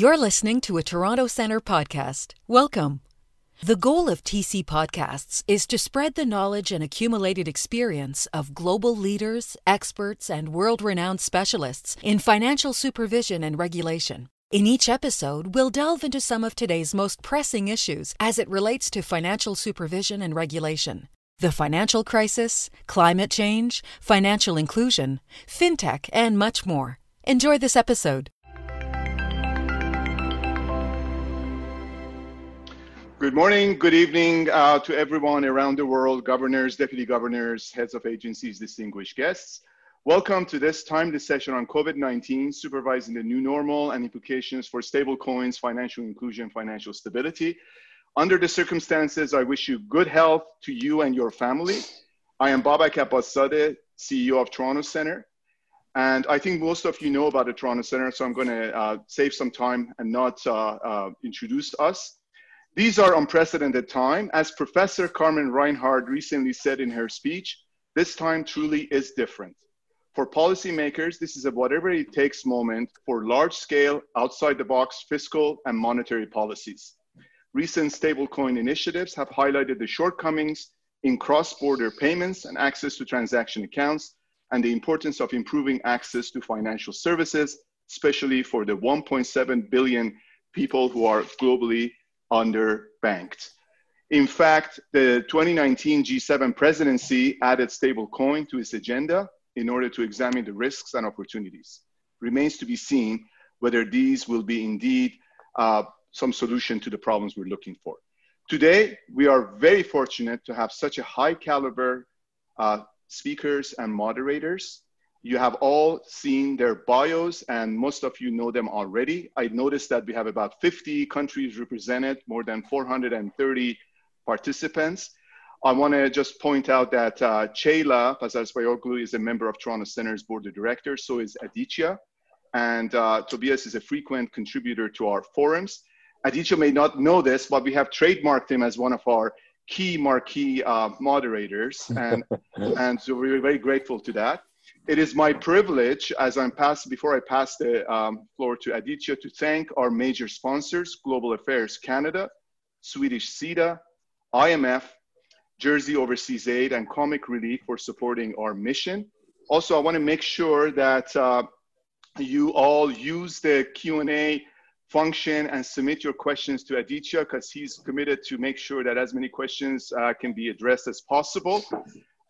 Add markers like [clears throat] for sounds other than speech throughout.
You're listening to a Toronto Centre podcast. Welcome. The goal of TC Podcasts is to spread the knowledge and accumulated experience of global leaders, experts, and world renowned specialists in financial supervision and regulation. In each episode, we'll delve into some of today's most pressing issues as it relates to financial supervision and regulation. The financial crisis, climate change, financial inclusion, fintech, and much more. Enjoy this episode. Good morning, good evening uh, to everyone around the world, governors, deputy governors, heads of agencies, distinguished guests. Welcome to this timely session on COVID-19, supervising the new normal and implications for stable coins, financial inclusion, financial stability. Under the circumstances, I wish you good health to you and your family. I am Babak Abbaszadeh, CEO of Toronto Centre. And I think most of you know about the Toronto Centre, so I'm gonna uh, save some time and not uh, uh introduce us. These are unprecedented time. As Professor Carmen Reinhart recently said in her speech, this time truly is different. For policymakers, this is a whatever it takes moment for large scale, outside the box fiscal and monetary policies. Recent stablecoin initiatives have highlighted the shortcomings in cross border payments and access to transaction accounts, and the importance of improving access to financial services, especially for the 1.7 billion people who are globally underbanked. In fact, the 2019 G7 presidency added stablecoin to its agenda in order to examine the risks and opportunities. Remains to be seen whether these will be indeed uh, some solution to the problems we're looking for. Today, we are very fortunate to have such a high caliber uh, speakers and moderators you have all seen their bios and most of you know them already. I noticed that we have about 50 countries represented, more than 430 participants. I want to just point out that uh, Ceyla Pazarbasioglu is a member of Toronto Centre's board of directors, so is Aditya. And uh, Tobias is a frequent contributor to our forums. Aditya may not know this, but we have trademarked him as one of our key marquee uh, moderators. And, [laughs] and so we're very grateful to that. It is my privilege, as I'm before I pass the um, floor to Aditya, to thank our major sponsors, Global Affairs Canada, Swedish SIDA, IMF, Jersey Overseas Aid, and Comic Relief for supporting our mission. Also, I want to make sure that uh, you all use the Q&A function and submit your questions to Aditya because he's committed to make sure that as many questions uh, can be addressed as possible.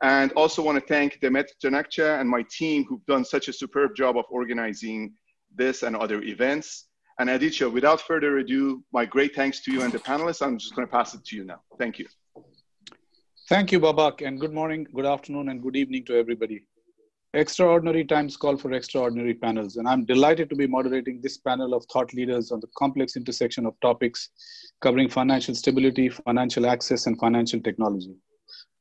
And also want to thank Demet Janakcha and my team who've done such a superb job of organizing this and other events. And Aditya, without further ado, my great thanks to you and the panelists. I'm just going to pass it to you now. Thank you. Thank you, Babak, and good morning, good afternoon, and good evening to everybody. Extraordinary times call for extraordinary panels, and I'm delighted to be moderating this panel of thought leaders on the complex intersection of topics covering financial stability, financial access, and financial technology.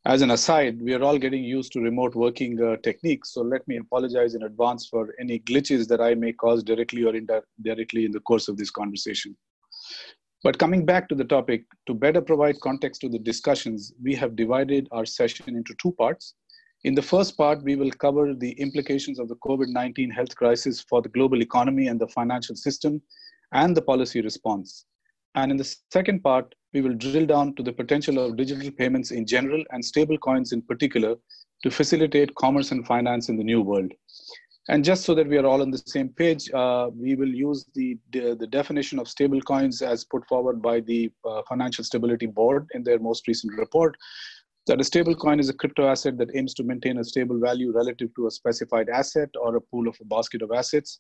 As an aside, we are all getting used to remote working uh, techniques, so let me apologize in advance for any glitches that I may cause directly or indirectly in the course of this conversation. But coming back to the topic, to better provide context to the discussions, we have divided our session into two parts. In the first part, we will cover the implications of the COVID 19 health crisis for the global economy and the financial system and the policy response. And in the second part, we will drill down to the potential of digital payments in general and stable coins in particular to facilitate commerce and finance in the new world. And just so that we are all on the same page, uh, we will use the, the, the, definition of stable coins as put forward by the uh, Financial Stability Board in their most recent report. That a stable coin is a crypto asset that aims to maintain a stable value relative to a specified asset or a pool of a basket of assets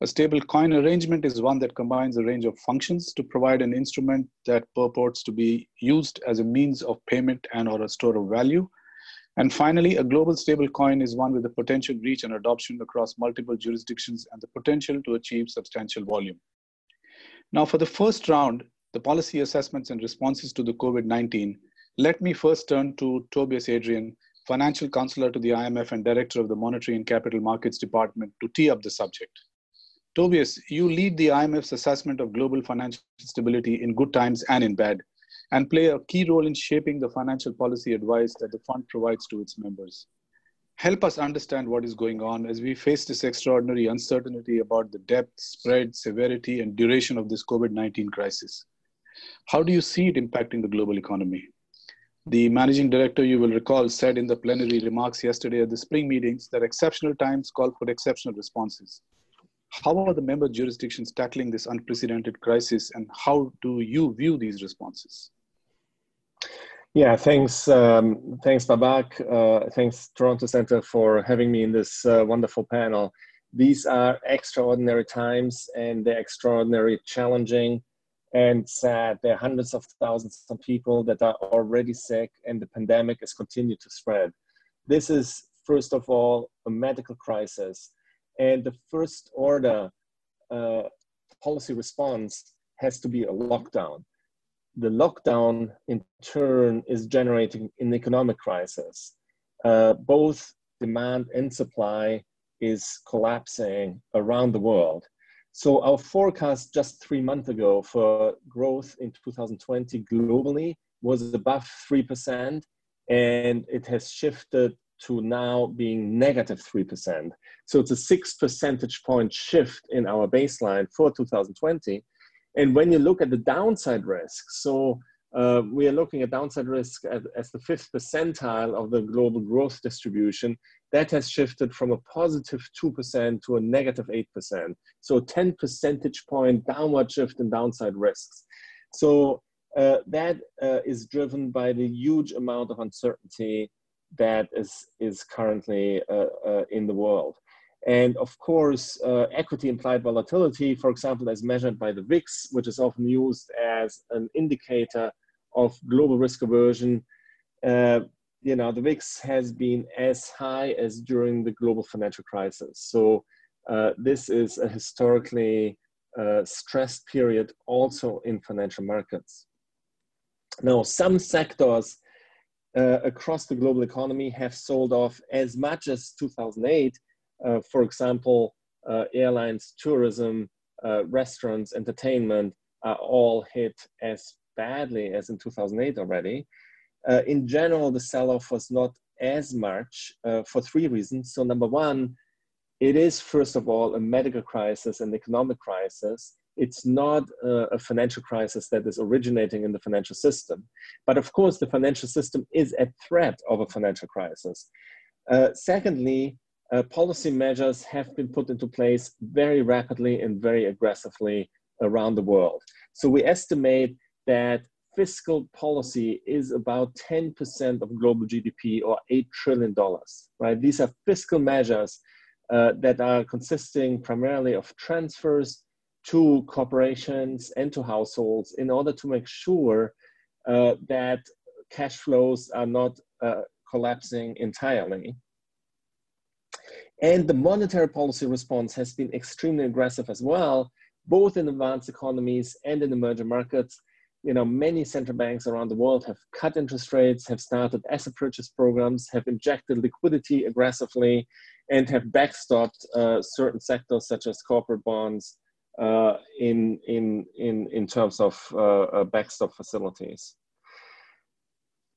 a stable coin arrangement is one that combines a range of functions to provide an instrument that purports to be used as a means of payment and or a store of value. And finally, a global stable coin is one with the potential reach and adoption across multiple jurisdictions and the potential to achieve substantial volume. Now, for the first round, the policy assessments and responses to the COVID-19, let me first turn to Tobias Adrian, financial counselor to the IMF and director of the Monetary and Capital Markets Department to tee up the subject. Tobias, you lead the IMF's assessment of global financial stability in good times and in bad, and play a key role in shaping the financial policy advice that the fund provides to its members. help us understand what is going on as we face this extraordinary uncertainty about the depth, spread, severity, and duration of this COVID 19 crisis. How do you see it impacting the global economy? The managing director, you will recall, said in the plenary remarks yesterday at the spring meetings that exceptional times call for exceptional responses. How are the member jurisdictions tackling this unprecedented crisis, and how do you view these responses? Yeah, thanks, um, thanks, Babak. Uh, thanks, Toronto Centre, for having me in this uh, wonderful panel. These are extraordinary times, and they're extraordinary, challenging, and sad. There are hundreds of thousands of people that are already sick, and the pandemic has continued to spread. This is, first of all, a medical crisis, and the first order uh, policy response has to be a lockdown the lockdown in turn is generating an economic crisis. Uh, both demand and supply is collapsing around the world. So our forecast just three months ago for growth in 2020 globally was above 3%, and it has shifted to now being negative 3%. So it's a six percentage point shift in our baseline for 2020. And when you look at the downside risk, so uh, we are looking at downside risk at, as the fifth percentile of the global growth distribution. That has shifted from a positive 2% to a negative 8%. So 10 percentage point downward shift in downside risks. So uh, that uh, is driven by the huge amount of uncertainty that is, is currently uh, uh, in the world. And of course, uh, equity implied volatility, for example, as measured by the VIX, which is often used as an indicator of global risk aversion, you know, the VIX has been as high as during the global financial crisis. So uh, this is a historically uh, stressed period also in financial markets. Now, some sectors uh, across the global economy have sold off as much as 2008 uh, for example, uh, airlines, tourism, uh, restaurants, entertainment are all hit as badly as in 2008 already. in general, the sell-off was not as much for three reasons. So number one, it is first of all a medical crisis, and economic crisis. It's not a, financial crisis that is originating in the financial system. But of course, the financial system is at threat of a financial crisis. Uh, secondly, uh, policy measures have been put into place very rapidly and very aggressively around the world. So we estimate that fiscal policy is about 10% of global GDP or $8 trillion, right? These are fiscal measures uh, that are consisting primarily of transfers to corporations and to households in order to make sure uh, that cash flows are not uh, collapsing entirely. And the monetary policy response has been extremely aggressive as well, both in advanced economies and in emerging markets. You know, many central banks around the world have cut interest rates, have started asset purchase programs, have injected liquidity aggressively, and have backstopped uh, certain sectors such as corporate bonds uh, in, in, in, in terms of uh, uh backstop facilities.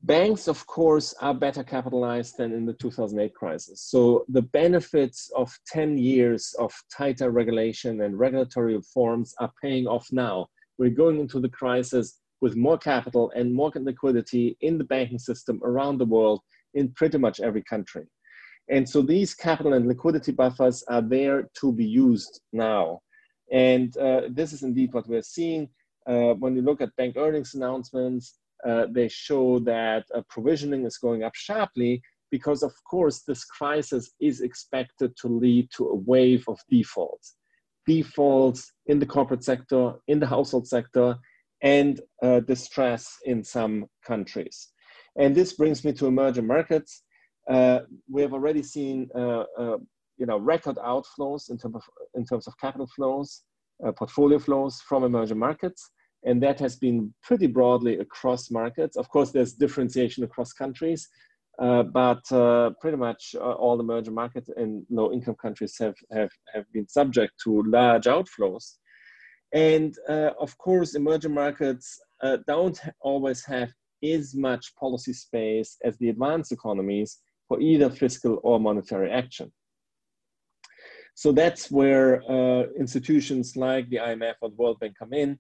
Banks, of course, are better capitalized than in the 2008 crisis. So the benefits of 10 years of tighter regulation and regulatory reforms are paying off now. We're going into the crisis with more capital and more liquidity in the banking system around the world in pretty much every country. And so these capital and liquidity buffers are there to be used now. And uh, this is indeed what we're seeing. Uh, when you look at bank earnings announcements, uh, they show that provisioning is going up sharply because, of course, this crisis is expected to lead to a wave of defaults. Defaults in the corporate sector, in the household sector, and uh, distress in some countries. And this brings me to emerging markets. Uh, we have already seen uh, you know, record outflows in, term of, in terms of capital flows, portfolio flows from emerging markets and that has been pretty broadly across markets. Of course, there's differentiation across countries, uh, but uh, pretty much uh, all emerging markets and low-income countries have, have, have been subject to large outflows. And uh, of course, emerging markets uh, don't always have as much policy space as the advanced economies for either fiscal or monetary action. So that's where uh, institutions like the IMF or the World Bank come in.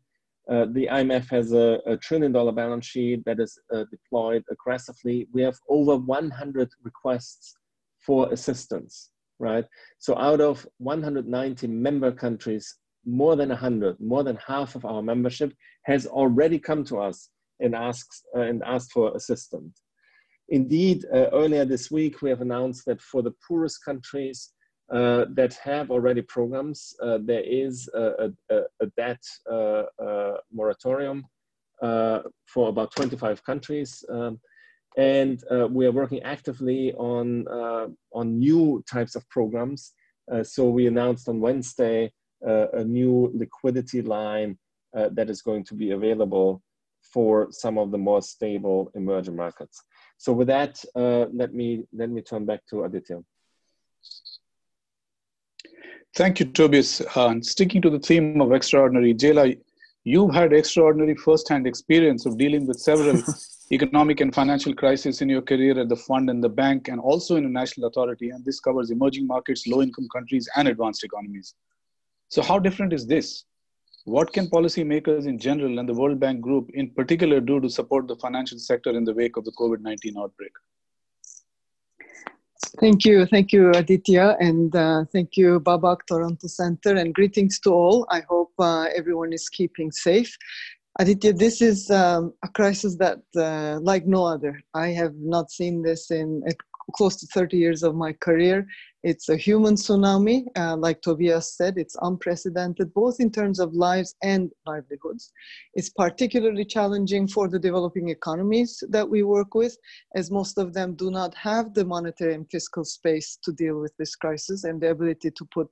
Uh, the IMF has a, a, trillion dollar balance sheet that is uh, deployed aggressively. We have over 100 requests for assistance, right? So out of 190 member countries, more than 100, more than half of our membership has already come to us and asked, uh, and asked for assistance. Indeed, uh, earlier this week, we have announced that for the poorest countries uh, that have already programs, uh, there is a, a, a debt uh, uh, moratorium for about 25 countries. Um, and we are working actively on, on new types of programs. so we announced on Wednesday a new liquidity line that is going to be available for some of the more stable emerging markets. So with that, uh, let me let me turn back to Aditya. Thank you, Tobias. Uh, sticking to the theme of extraordinary, Ceyla, you've had extraordinary first-hand experience of dealing with several [laughs] economic and financial crises in your career at the fund and the bank, and also in a national authority. And this covers emerging markets, low-income countries, and advanced economies. So, how different is this? What can policymakers in general and the World Bank Group in particular do to support the financial sector in the wake of the COVID 19 outbreak? Thank you. Thank you, Aditya. And uh, thank you, Babak Toronto Center. And greetings to all. I hope uh, everyone is keeping safe. Aditya, this is um, a crisis that, uh, like no other, I have not seen this in close to 30 years of my career. It's a human tsunami, uh, like Tobias said, it's unprecedented, both in terms of lives and livelihoods. It's particularly challenging for the developing economies that we work with, as most of them do not have the monetary and fiscal space to deal with this crisis and the ability to put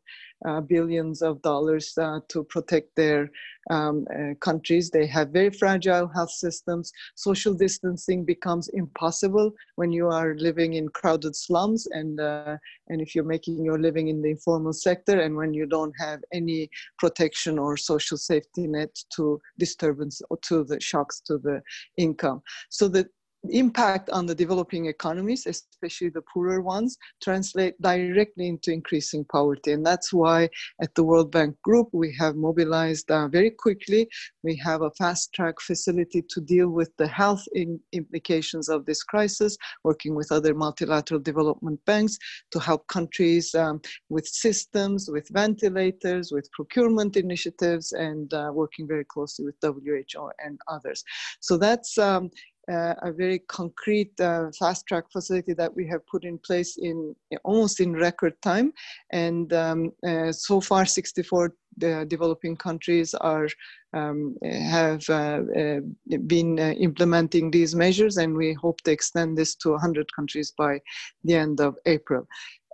uh, billions of dollars uh, to protect their um, uh, countries. They have very fragile health systems. Social distancing becomes impossible when you are living in crowded slums and, uh, and if you're making your living in the informal sector and when you don't have any protection or social safety net to disturbance or to the shocks to the income. So the impact on the developing economies, especially the poorer ones, translate directly into increasing poverty. And that's why at the World Bank Group, we have mobilized uh, very quickly. We have a fast track facility to deal with the health implications of this crisis, working with other multilateral development banks to help countries um, with systems, with ventilators, with procurement initiatives, and uh, working very closely with WHO and others. So that's um, uh, a very concrete uh, fast track facility that we have put in place in almost in record time. And um, uh, so far, 64 developing countries are um, have uh, uh, been uh, implementing these measures, and we hope to extend this to 100 countries by the end of April.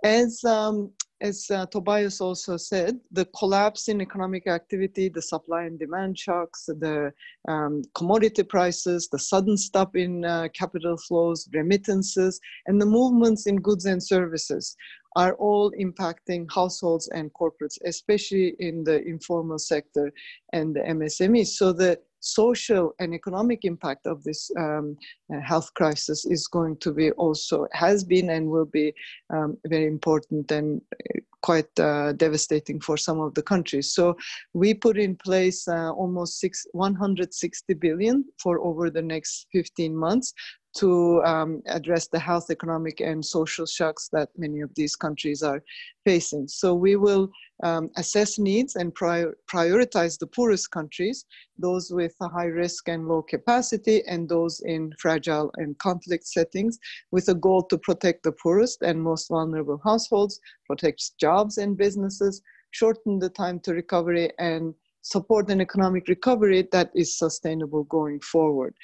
As um, as uh, Tobias also said, the collapse in economic activity, the supply and demand shocks, the um, commodity prices, the sudden stop in uh, capital flows, remittances, and the movements in goods and services are all impacting households and corporates, especially in the informal sector and the MSMEs. So the social and economic impact of this um, uh, health crisis is going to be also has been and will be um, very important and uh, quite uh, devastating for some of the countries. So we put in place uh, almost six, 160 billion for over the next 15 months to um, address the health, economic, and social shocks that many of these countries are facing. So we will um, assess needs and prior prioritize the poorest countries, those with a high risk and low capacity, and those in fragile and conflict settings, with a goal to protect the poorest and most vulnerable households, protect jobs and businesses, shorten the time to recovery, and support an economic recovery that is sustainable going forward.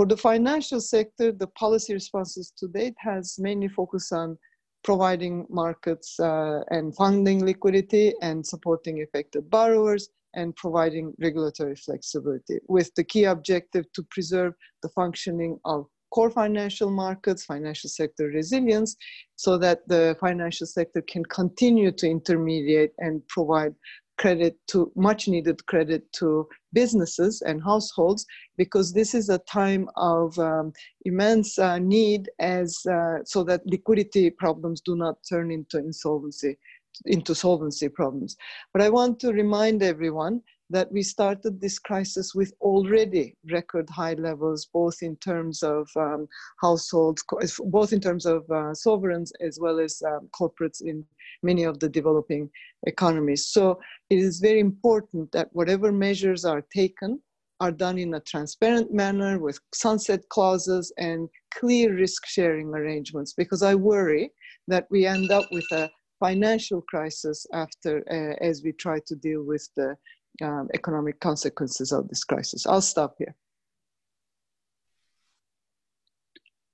For the financial sector, the policy responses to date has mainly focused on providing markets uh, and funding liquidity and supporting affected borrowers and providing regulatory flexibility with the key objective to preserve the functioning of core financial markets, financial sector resilience, so that the financial sector can continue to intermediate and provide credit to much needed credit to businesses and households because this is a time of um, immense uh, need as uh, so that liquidity problems do not turn into insolvency into solvency problems. But i want to remind everyone that we started this crisis with already record high levels, both in terms of um, households, both in terms of uh, sovereigns as well as um, corporates in many of the developing economies. So it is very important that whatever measures are taken are done in a transparent manner with sunset clauses and clear risk sharing arrangements, because I worry that we end up with a financial crisis after uh, as we try to deal with the um, economic consequences of this crisis. I'll stop here.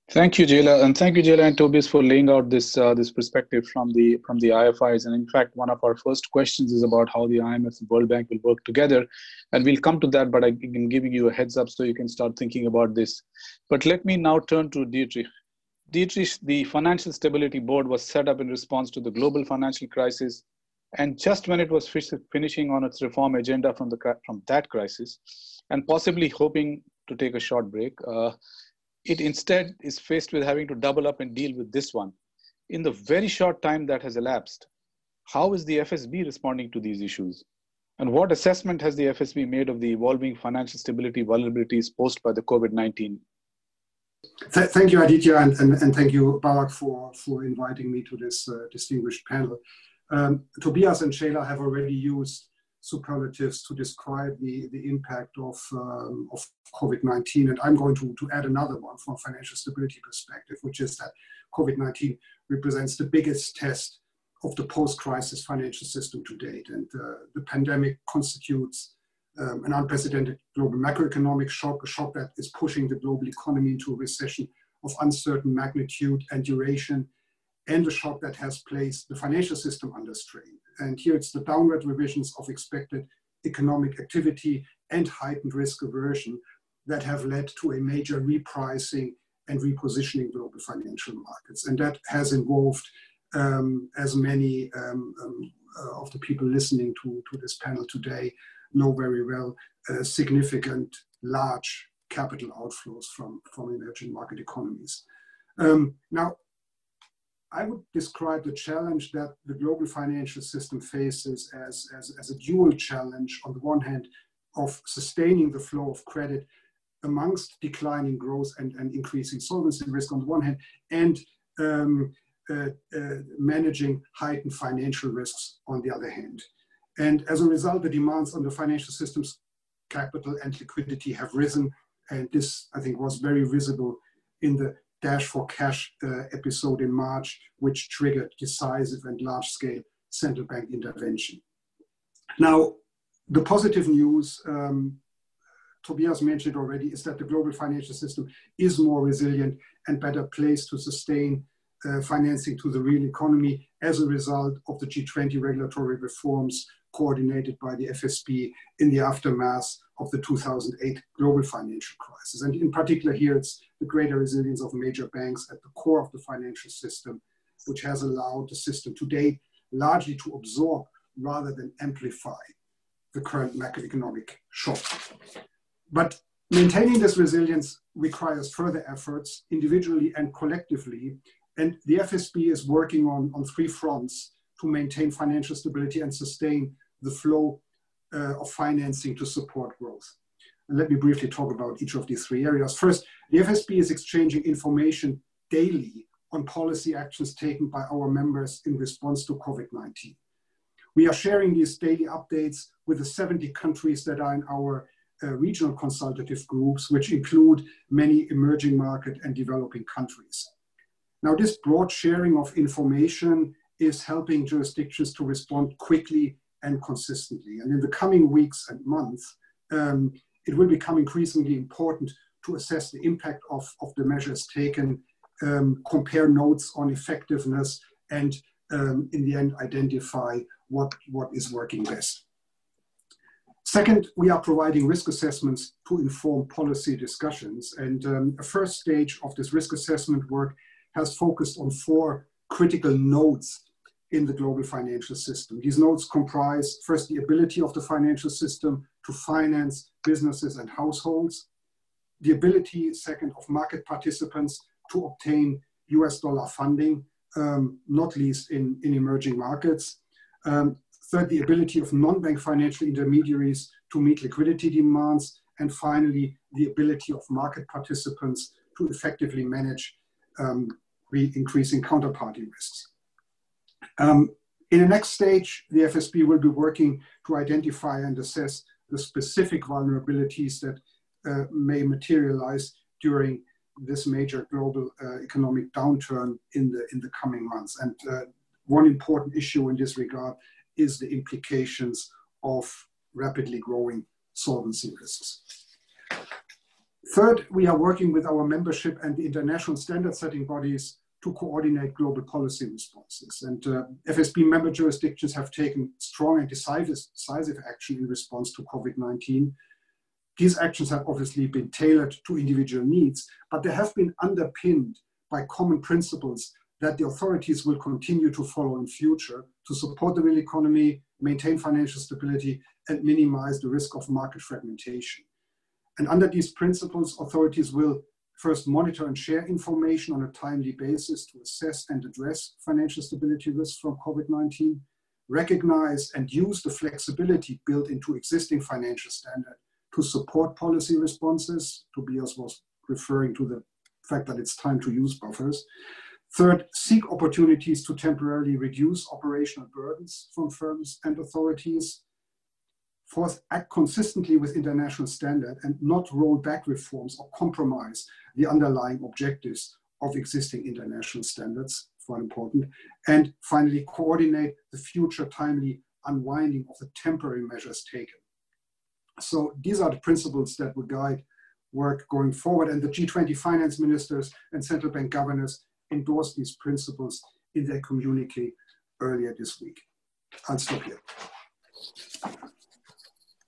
Thank you, Ceyla, and thank you, Ceyla and Tobias, for laying out this uh, this perspective from the from the IFIs. And in fact, one of our first questions is about how the IMF and World Bank will work together, and we'll come to that. But I'm giving you a heads up so you can start thinking about this. But let me now turn to Dietrich. Dietrich, the Financial Stability Board was set up in response to the global financial crisis and just when it was finishing on its reform agenda from, the, from that crisis, and possibly hoping to take a short break, uh, it instead is faced with having to double up and deal with this one. In the very short time that has elapsed, how is the FSB responding to these issues? And what assessment has the FSB made of the evolving financial stability vulnerabilities posed by the COVID 19? Th thank you, Aditya, and, and, and, thank you, Babak, for, for inviting me to this uh, distinguished panel. Um, Tobias and Ceyla have already used superlatives to describe the, the impact of, um, of COVID-19. And I'm going to, to add another one from a financial stability perspective, which is that COVID-19 represents the biggest test of the post-crisis financial system to date. And uh, the pandemic constitutes um, an unprecedented global macroeconomic shock, a shock that is pushing the global economy into a recession of uncertain magnitude and duration and a shock that has placed the financial system under strain. And here it's the downward revisions of expected economic activity and heightened risk aversion that have led to a major repricing and repositioning global financial markets. And that has involved, um, as many um, um, uh, of the people listening to, to this panel today know very well, uh, significant, large capital outflows from, from emerging market economies. Um, now, I would describe the challenge that the global financial system faces as, as, as a dual challenge on the one hand of sustaining the flow of credit amongst declining growth and, and increasing solvency risk on the one hand, and um, uh, uh, managing heightened financial risks on the other hand. And as a result, the demands on the financial system's capital and liquidity have risen. And this, I think, was very visible in the Dash for Cash uh, episode in March, which triggered decisive and large scale central bank intervention. Now, the positive news, um, Tobias mentioned already, is that the global financial system is more resilient and better placed to sustain uh, financing to the real economy as a result of the G20 regulatory reforms coordinated by the FSB in the aftermath of the 2008 global financial crisis. And in particular, here it's the greater resilience of major banks at the core of the financial system, which has allowed the system today largely to absorb rather than amplify the current macroeconomic shock. But maintaining this resilience requires further efforts individually and collectively. And the FSB is working on, on three fronts to maintain financial stability and sustain the flow uh, of financing to support growth. And let me briefly talk about each of these three areas. First, the FSB is exchanging information daily on policy actions taken by our members in response to COVID 19. We are sharing these daily updates with the 70 countries that are in our uh, regional consultative groups, which include many emerging market and developing countries. Now, this broad sharing of information is helping jurisdictions to respond quickly and consistently. And in the coming weeks and months, um, it will become increasingly important to assess the impact of, of the measures taken, um, compare notes on effectiveness, and um, in the end, identify what, what is working best. Second, we are providing risk assessments to inform policy discussions. And um, a first stage of this risk assessment work has focused on four critical nodes in the global financial system. These nodes comprise first the ability of the financial system to finance businesses and households, the ability, second, of market participants to obtain US dollar funding, um, not least in, in emerging markets. Um, third, the ability of non bank financial intermediaries to meet liquidity demands. And finally, the ability of market participants to effectively manage um, increasing counterparty risks. Um, in the next stage, the FSB will be working to identify and assess the specific vulnerabilities that uh, may materialize during this major global uh, economic downturn in the in the coming months. And uh, one important issue in this regard is the implications of rapidly growing solvency risks. Third, we are working with our membership and the international standard setting bodies to coordinate global policy responses. And uh, FSB member jurisdictions have taken strong and decisive, decisive action in response to COVID 19. These actions have obviously been tailored to individual needs, but they have been underpinned by common principles that the authorities will continue to follow in future to support the real economy, maintain financial stability, and minimize the risk of market fragmentation. And under these principles, authorities will first monitor and share information on a timely basis to assess and address financial stability risks from COVID-19, recognize and use the flexibility built into existing financial standard to support policy responses. Tobias was referring to the fact that it's time to use buffers. Third, seek opportunities to temporarily reduce operational burdens from firms and authorities. Fourth, act consistently with international standard and not roll back reforms or compromise the underlying objectives of existing international standards, quite important. And finally, coordinate the future timely unwinding of the temporary measures taken. So these are the principles that will guide work going forward. And the G20 finance ministers and central bank governors endorsed these principles in their communique earlier this week. I'll stop here.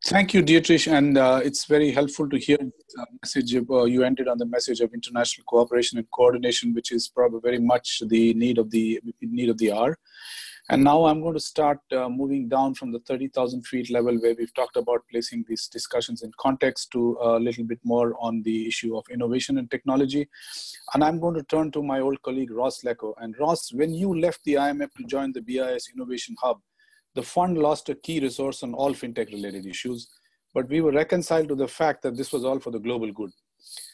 Thank you, Dietrich, and uh, it's very helpful to hear the message. Uh, you ended on the message of international cooperation and coordination, which is probably very much the need of the need of the hour. And now I'm going to start uh, moving down from the 30,000 feet level, where we've talked about placing these discussions in context, to a little bit more on the issue of innovation and technology. And I'm going to turn to my old colleague Ross Leckow. And Ross, when you left the IMF to join the BIS Innovation Hub, the fund lost a key resource on all fintech related issues, but we were reconciled to the fact that this was all for the global good.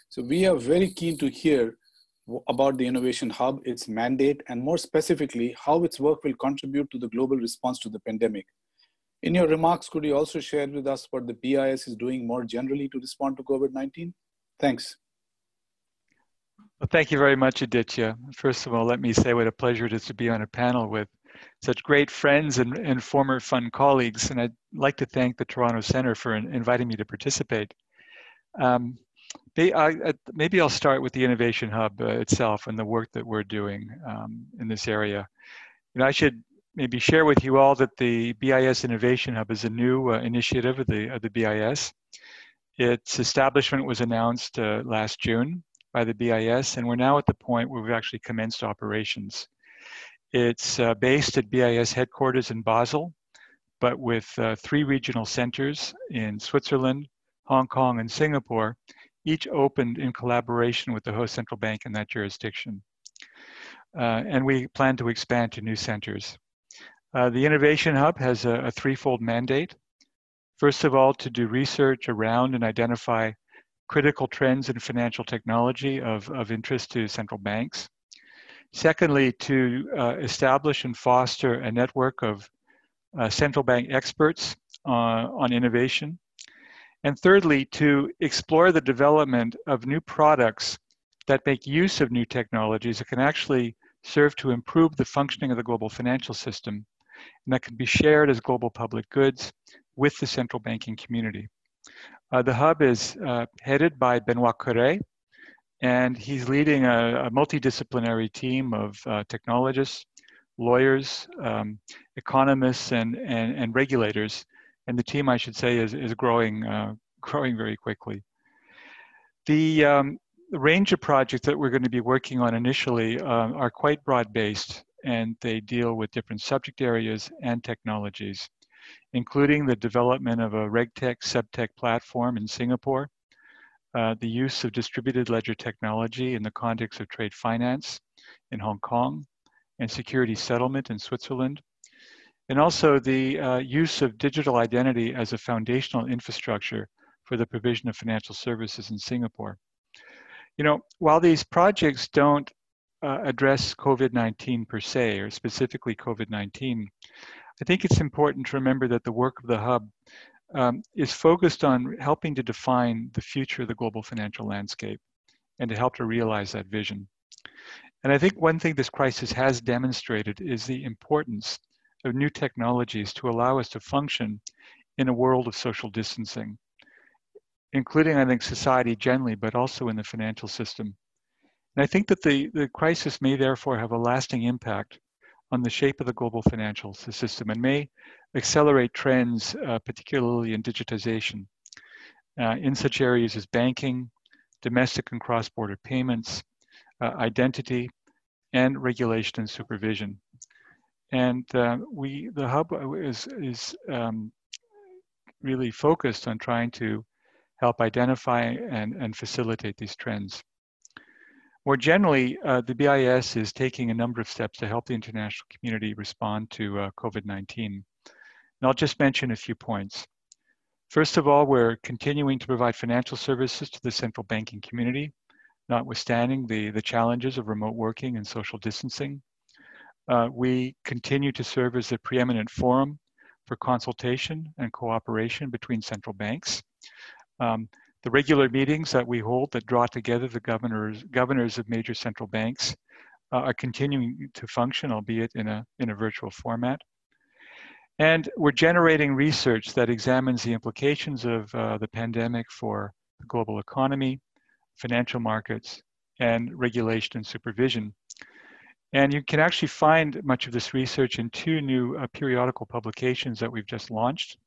So we are very keen to hear about the Innovation Hub, its mandate, and more specifically, how its work will contribute to the global response to the pandemic. In your remarks, could you also share with us what the BIS is doing more generally to respond to COVID 19? Thanks. Well, thank you very much, Aditya. First of all, let me say what a pleasure it is to be on a panel with such great friends and, and former fun colleagues. And I'd like to thank the Toronto Centre for inviting me to participate. Um, maybe I'll start with the Innovation Hub uh, itself and the work that we're doing um, in this area. Know, I should maybe share with you all that the BIS Innovation Hub is a new uh, initiative of the, of the BIS. Its establishment was announced uh, last June by the BIS, and we're now at the point where we've actually commenced operations. It's uh, based at BIS headquarters in Basel, but with uh, three regional centers in Switzerland, Hong Kong, and Singapore, each opened in collaboration with the host central bank in that jurisdiction. Uh, and we plan to expand to new centers. Uh, the Innovation Hub has a, a threefold mandate. First of all, to do research around and identify critical trends in financial technology of, of interest to central banks. Secondly, to uh, establish and foster a network of uh, central bank experts uh, on innovation. And thirdly, to explore the development of new products that make use of new technologies that can actually serve to improve the functioning of the global financial system and that can be shared as global public goods with the central banking community. Uh, the hub is uh, headed by Benoit Cœuré, and he's leading a, a multidisciplinary team of uh, technologists, lawyers, um, economists, and, and, and, regulators. And the team, I should say, is, is growing, uh, growing very quickly. The, um, the, range of projects that we're going to be working on initially uh, are quite broad based. and they deal with different subject areas and technologies, including the development of a RegTech SupTech platform in Singapore, uh, the use of distributed ledger technology in the context of trade finance in Hong Kong, and security settlement in Switzerland, and also the uh, use of digital identity as a foundational infrastructure for the provision of financial services in Singapore. You know, while these projects don't uh, address COVID-19 per se, or specifically COVID-19, I think it's important to remember that the work of the hub um, is focused on helping to define the future of the global financial landscape and to help to realize that vision. And I think one thing this crisis has demonstrated is the importance of new technologies to allow us to function in a world of social distancing, including, I think, society generally, but also in the financial system. And I think that the, the crisis may therefore have a lasting impact on the shape of the global financial system and may accelerate trends, uh, particularly in digitization, uh, in such areas as banking, domestic and cross-border payments, uh, identity, and regulation and supervision. And uh, we, the hub is, is um, really focused on trying to help identify and, and facilitate these trends. More generally, uh, the BIS is taking a number of steps to help the international community respond to uh, COVID-19. And I'll just mention a few points. First of all, we're continuing to provide financial services to the central banking community, notwithstanding the, the challenges of remote working and social distancing. Uh, we continue to serve as the preeminent forum for consultation and cooperation between central banks. Um, the regular meetings that we hold that draw together the governors, governors of major central banks uh, are continuing to function, albeit in a, in a virtual format. And we're generating research that examines the implications of uh, the pandemic for the global economy, financial markets, and regulation and supervision. And you can actually find much of this research in two new uh, periodical publications that we've just launched.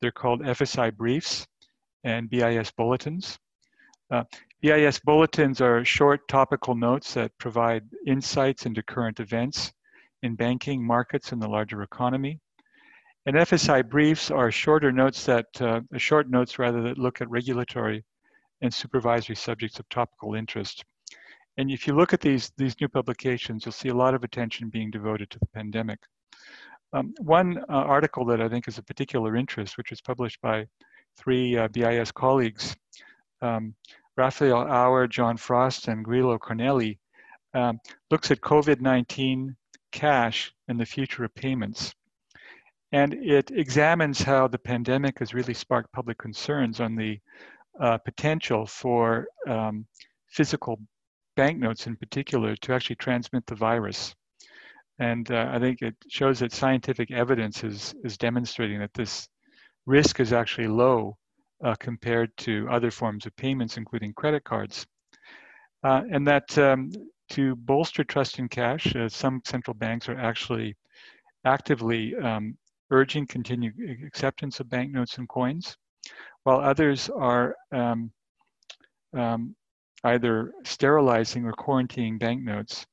They're called FSI Briefs, and BIS bulletins. Uh, BIS bulletins are short topical notes that provide insights into current events in banking, markets, and the larger economy. And FSI briefs are shorter notes that, uh, short notes rather, that look at regulatory and supervisory subjects of topical interest. And if you look at these, these new publications, you'll see a lot of attention being devoted to the pandemic. Um, one uh, article that I think is of particular interest, which was published by three uh, BIS colleagues, um, Raphael Auer, John Frost, and Giulio Cornelli, um, looks at COVID-19 cash and the future of payments. And it examines how the pandemic has really sparked public concerns on the uh, potential for um, physical banknotes in particular to actually transmit the virus. And uh, I think it shows that scientific evidence is, is demonstrating that this risk is actually low uh, compared to other forms of payments, including credit cards. Uh, and that um, to bolster trust in cash, uh, some central banks are actually actively um, urging continued acceptance of banknotes and coins, while others are um, um, either sterilizing or quarantining banknotes.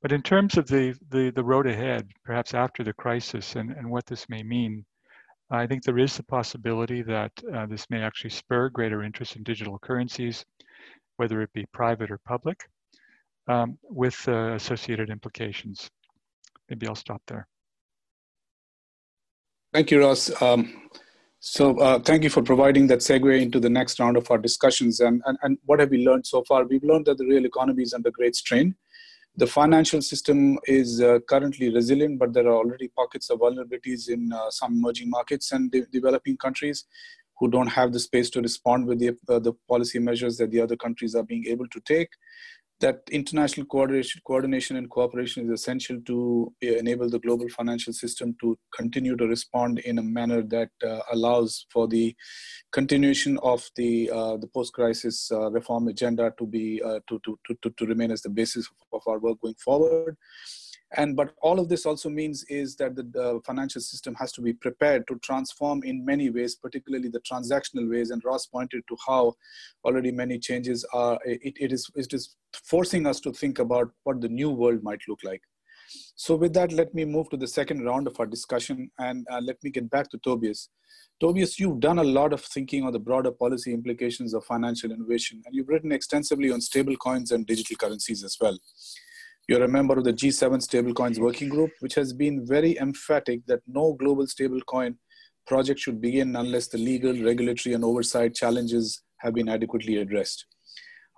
But in terms of the, the, the road ahead, perhaps after the crisis and, and what this may mean, I think there is the possibility that uh, this may actually spur greater interest in digital currencies, whether it be private or public, um, with uh, associated implications. Maybe I'll stop there. Thank you, Ross. Um, so uh, thank you for providing that segue into the next round of our discussions. And, and, and what have we learned so far? We've learned that the real economy is under great strain. The financial system is uh, currently resilient, but there are already pockets of vulnerabilities in uh, some emerging markets and de developing countries who don't have the space to respond with the, uh, the policy measures that the other countries are being able to take that international coordination, and cooperation is essential to uh, enable the global financial system to continue to respond in a manner that uh, allows for the continuation of the uh, the post-crisis uh, reform agenda to be uh, to, to, to, to remain as the basis of our work going forward and but all of this also means is that the, the, financial system has to be prepared to transform in many ways particularly the transactional ways and ross pointed to how already many changes are it, it is it is forcing us to think about what the new world might look like So with that, let me move to the second round of our discussion and uh, let me get back to Tobias. Tobias, you've done a lot of thinking on the broader policy implications of financial innovation, and you've written extensively on stable coins and digital currencies as well. You're a member of the G7 Stablecoins Working Group, which has been very emphatic that no global stablecoin project should begin unless the legal, regulatory, and oversight challenges have been adequately addressed.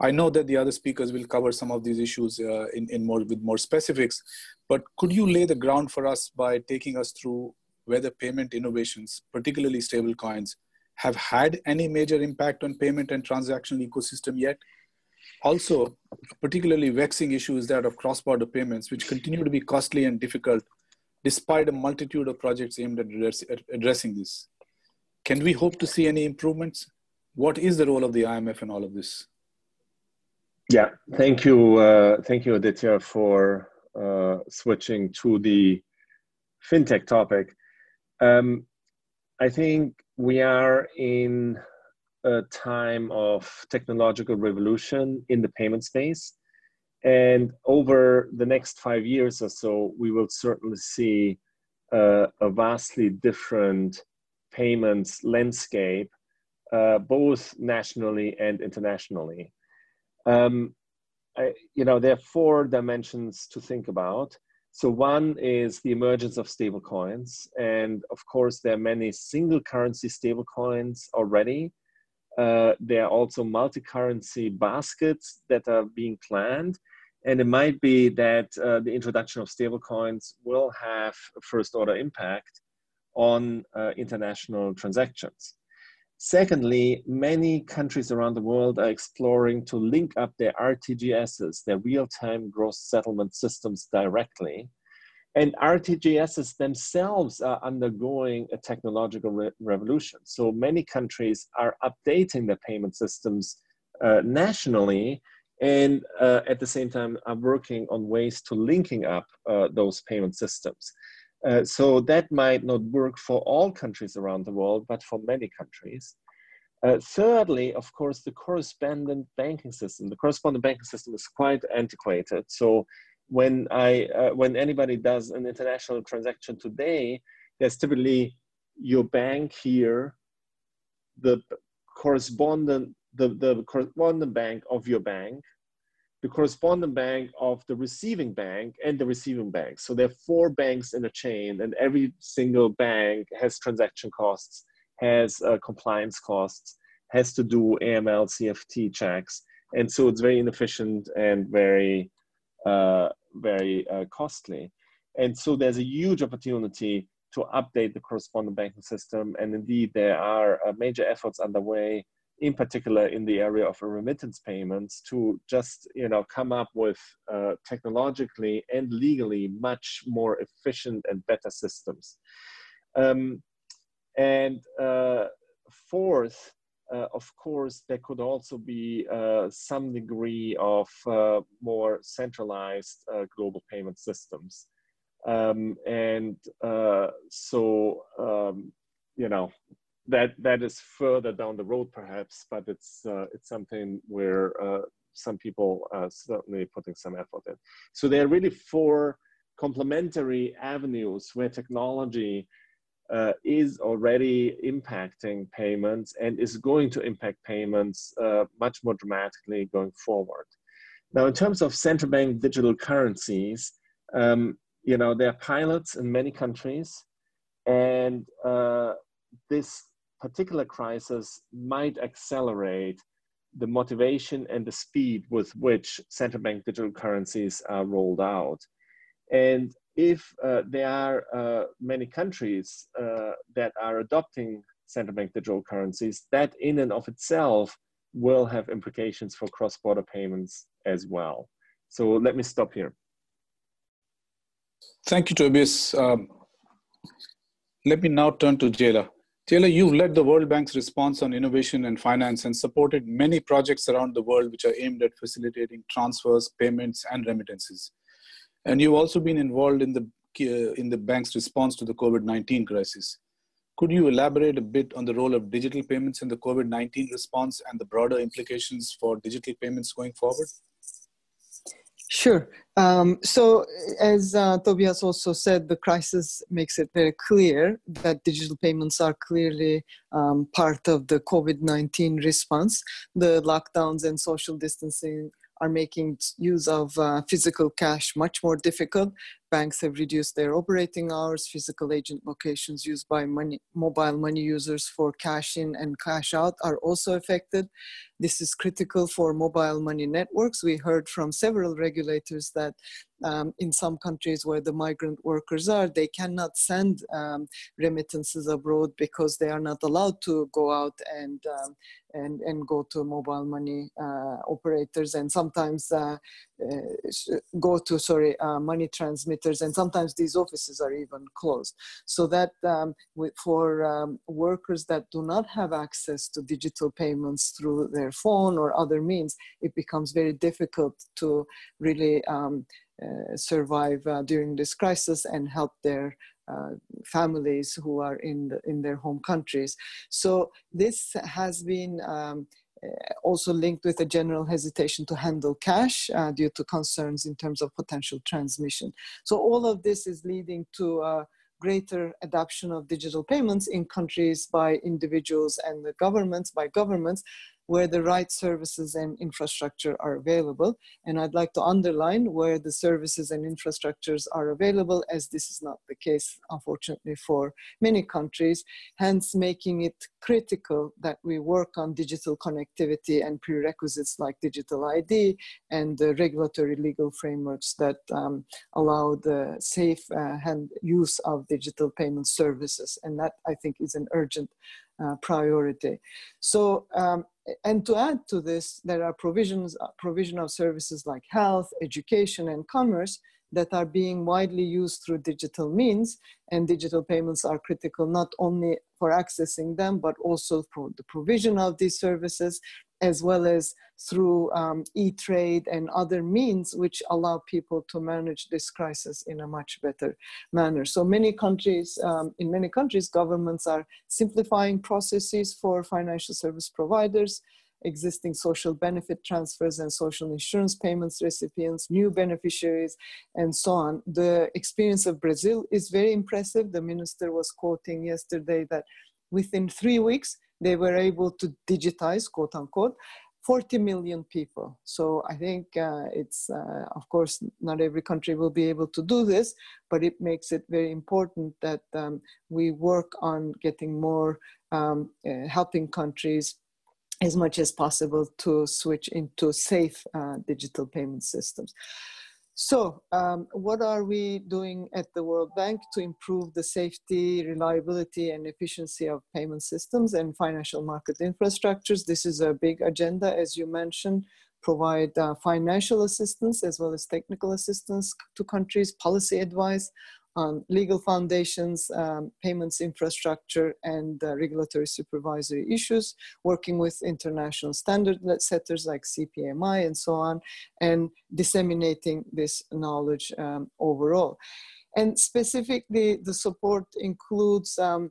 I know that the other speakers will cover some of these issues uh, in, in more with more specifics, but could you lay the ground for us by taking us through whether payment innovations, particularly stablecoins, have had any major impact on payment and transactional ecosystem yet? Also, particularly vexing issue is that of cross-border payments, which continue to be costly and difficult despite a multitude of projects aimed at, address, addressing this. Can we hope to see any improvements? What is the role of the IMF in all of this? Yeah, thank you, uh, thank you, Aditya, for uh, switching to the fintech topic. Um, I think we are in a time of technological revolution in the payment space. And over the next five years or so, we will certainly see uh, a vastly different payments landscape, uh, both nationally and internationally. Um, I, you know, there are four dimensions to think about. So one is the emergence of stable coins. And of course, there are many single currency stable coins already. Uh, there are also multi-currency baskets that are being planned. And it might be that uh, the introduction of stablecoins will have a first order impact on uh, international transactions. Secondly, many countries around the world are exploring to link up their RTGSs, their real-time gross settlement systems directly. And RTGSs themselves are undergoing a technological re revolution. So many countries are updating their payment systems uh, nationally and uh, at the same time are working on ways to linking up uh, those payment systems. Uh, so that might not work for all countries around the world, but for many countries. Uh, thirdly, of course, the correspondent banking system. The correspondent banking system is quite antiquated. So when I uh, when anybody does an international transaction today, there's typically your bank here, the correspondent the, the correspondent bank of your bank, the correspondent bank of the receiving bank and the receiving bank. So there are four banks in a chain and every single bank has transaction costs, has uh, compliance costs, has to do AML, CFT checks. And so it's very inefficient and very, very uh, costly. And so there's a huge opportunity to update the correspondent banking system. And indeed, there are uh, major efforts underway in particular in the area of remittance payments to just you know come up with uh, technologically and legally much more efficient and better systems um, and uh, fourth uh, of course there could also be uh, some degree of uh, more centralized uh, global payment systems. Um, and so um, you know that that is further down the road perhaps but it's uh, it's something where uh, some people are certainly putting some effort in. So there are really four complementary avenues where technology uh, is already impacting payments and is going to impact payments uh, much more dramatically going forward now in terms of central bank digital currencies um, you know there are pilots in many countries and uh, this particular crisis might accelerate the motivation and the speed with which central bank digital currencies are rolled out. And if uh, there are uh, many countries uh, that are adopting central bank digital currencies, that in and of itself will have implications for cross-border payments as well. So let me stop here. Thank you, Tobias. Um, let me now turn to Ceyla. Ceyla, you've led the World Bank's response on innovation and finance and supported many projects around the world which are aimed at facilitating transfers, payments, and remittances. And you've also been involved in the, uh, in the bank's response to the COVID 19 crisis. Could you elaborate a bit on the role of digital payments in the COVID 19 response and the broader implications for digital payments going forward? Sure. Um, so, as uh, Tobias also said, the crisis makes it very clear that digital payments are clearly um, part of the COVID 19 response. The lockdowns and social distancing are making use of uh, physical cash much more difficult. Banks have reduced their operating hours. Physical agent locations used by money, mobile money users for cash in and cash out are also affected. This is critical for mobile money networks. We heard from several regulators that um, in some countries where the migrant workers are, they cannot send um, remittances abroad because they are not allowed to go out and um, and and go to mobile money uh, operators and sometimes uh, go to sorry uh, money transmitters and sometimes these offices are even closed so that um, for um, workers that do not have access to digital payments through their phone or other means it becomes very difficult to really um, uh, survive uh, during this crisis and help their uh, families who are in the, in their home countries. So this has been um, also linked with a general hesitation to handle cash uh, due to concerns in terms of potential transmission. So all of this is leading to a greater adoption of digital payments in countries by individuals and the governments by governments where the right services and infrastructure are available. And I'd like to underline where the services and infrastructures are available, as this is not the case, unfortunately, for many countries, hence making it critical that we work on digital connectivity and prerequisites like digital ID and the regulatory legal frameworks that um, allow the safe uh, hand use of digital payment services. And that I think is an urgent uh, priority. So, um, and to add to this, there are provisions, uh, provision of services like health, education, and commerce that are being widely used through digital means. And digital payments are critical not only for accessing them, but also for the provision of these services as well as through um, e-trade and other means which allow people to manage this crisis in a much better manner. So many countries, um, in many countries, governments are simplifying processes for financial service providers, existing social benefit transfers and social insurance payments recipients, new beneficiaries, and so on. The experience of Brazil is very impressive. The minister was quoting yesterday that within three weeks, they were able to digitize, quote unquote, 40 million people. So I think uh, it's, uh, of course, not every country will be able to do this, but it makes it very important that um, we work on getting more, um, uh, helping countries as much as possible to switch into safe uh, digital payment systems. So, um, what are we doing at the World Bank to improve the safety, reliability, and efficiency of payment systems and financial market infrastructures? This is a big agenda, as you mentioned. Provide uh, financial assistance as well as technical assistance to countries, policy advice on legal foundations, um, payments infrastructure, and uh, regulatory supervisory issues, working with international standard setters like CPMI and so on, and disseminating this knowledge um, overall. And specifically, the support includes um,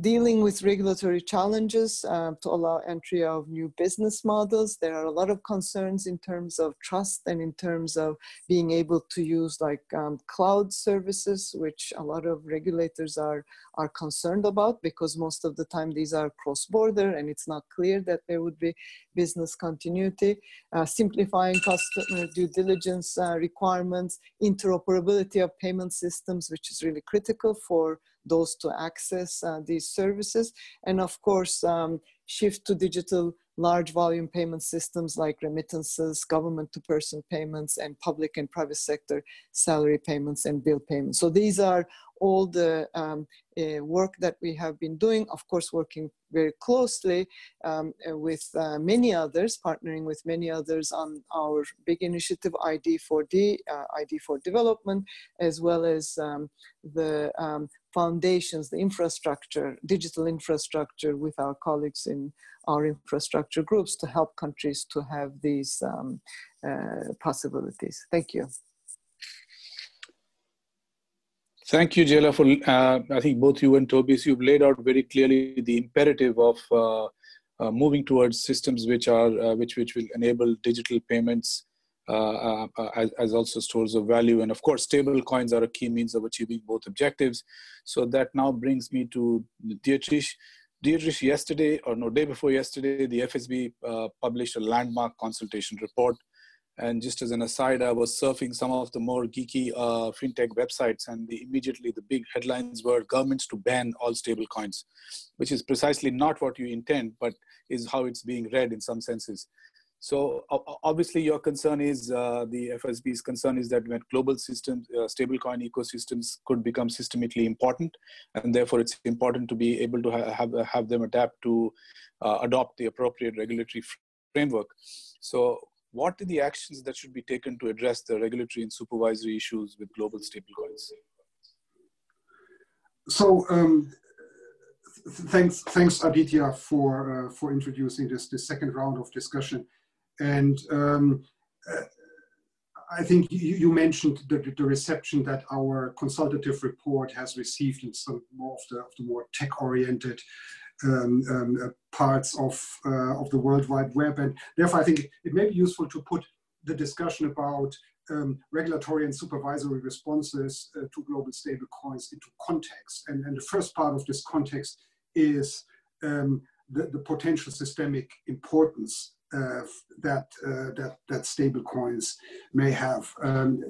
dealing with regulatory challenges uh, to allow entry of new business models. There are a lot of concerns in terms of trust and in terms of being able to use like um, cloud services, which a lot of regulators are, are concerned about because most of the time these are cross-border and it's not clear that there would be business continuity, uh, simplifying customer due diligence uh, requirements, interoperability of payment systems, which is really critical for those to access uh, these services. And of course, um, shift to digital large volume payment systems like remittances, government to person payments, and public and private sector salary payments and bill payments. So these are all the um, uh, work that we have been doing, of course, working very closely um, uh, with uh, many others, partnering with many others on our big initiative ID4D, uh, ID for Development, as well as um, the um, foundations, the infrastructure, digital infrastructure with our colleagues in our infrastructure groups to help countries to have these um, uh, possibilities. Thank you. Thank you, Ceyla, for uh, I think both you and Tobias, you've laid out very clearly the imperative of uh, uh, moving towards systems which are uh, which which will enable digital payments uh, uh, as, as, also stores of value. And of course, stable coins are a key means of achieving both objectives. So that now brings me to Dietrich. Dietrich, yesterday, or no, day before yesterday, the FSB published a landmark consultation report. And just as an aside, I was surfing some of the more geeky uh, fintech websites, and the, immediately the big headlines were governments to ban all stable coins, which is precisely not what you intend, but is how it's being read in some senses. So obviously, your concern is uh, the FSB's concern is that when global systems, uh, stablecoin ecosystems could become systemically important, and therefore it's important to be able to ha- have have them adapt to uh, adopt the appropriate regulatory framework. So, what are the actions that should be taken to address the regulatory and supervisory issues with global stablecoins? So. Um, thanks, thanks Aditya for uh, for introducing this this second round of discussion. And um, uh, I think you, you mentioned the, the, reception that our consultative report has received in some more of the, of the more tech-oriented um, um, uh, parts of, uh, of the World Wide Web. And therefore, I think it may be useful to put the discussion about um, regulatory and supervisory responses uh, to global stable coins into context. And, and the first part of this context is um, the, the potential systemic importance uh, that, uh, that that stable coins may have. Um,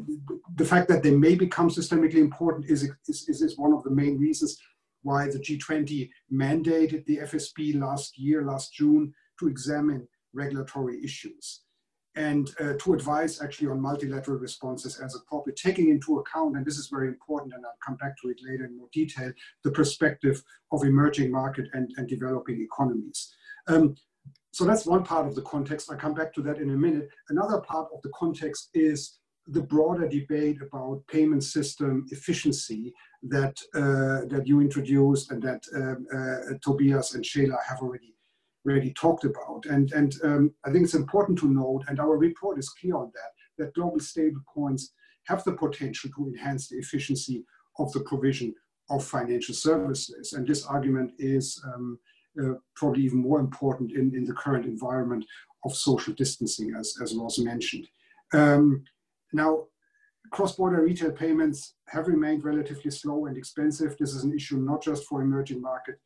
the fact that they may become systemically important is, is, is one of the main reasons why the G20 mandated the FSB last year, last June, to examine regulatory issues and uh, to advise actually on multilateral responses as appropriate, taking into account, and this is very important, and I'll come back to it later in more detail, the perspective of emerging market and, and developing economies. Um, so that's one part of the context. I'll come back to that in a minute. Another part of the context is the broader debate about payment system efficiency that, uh, that you introduced and that um, uh, Tobias and Ceyla have already, already talked about. And, and um, I think it's important to note, and our report is clear on that, that global stablecoins have the potential to enhance the efficiency of the provision of financial services. And this argument is um, uh, probably even more important in, in the current environment of social distancing, as, as was mentioned. Um, now, cross-border retail payments have remained relatively slow and expensive. This is an issue not just for emerging market,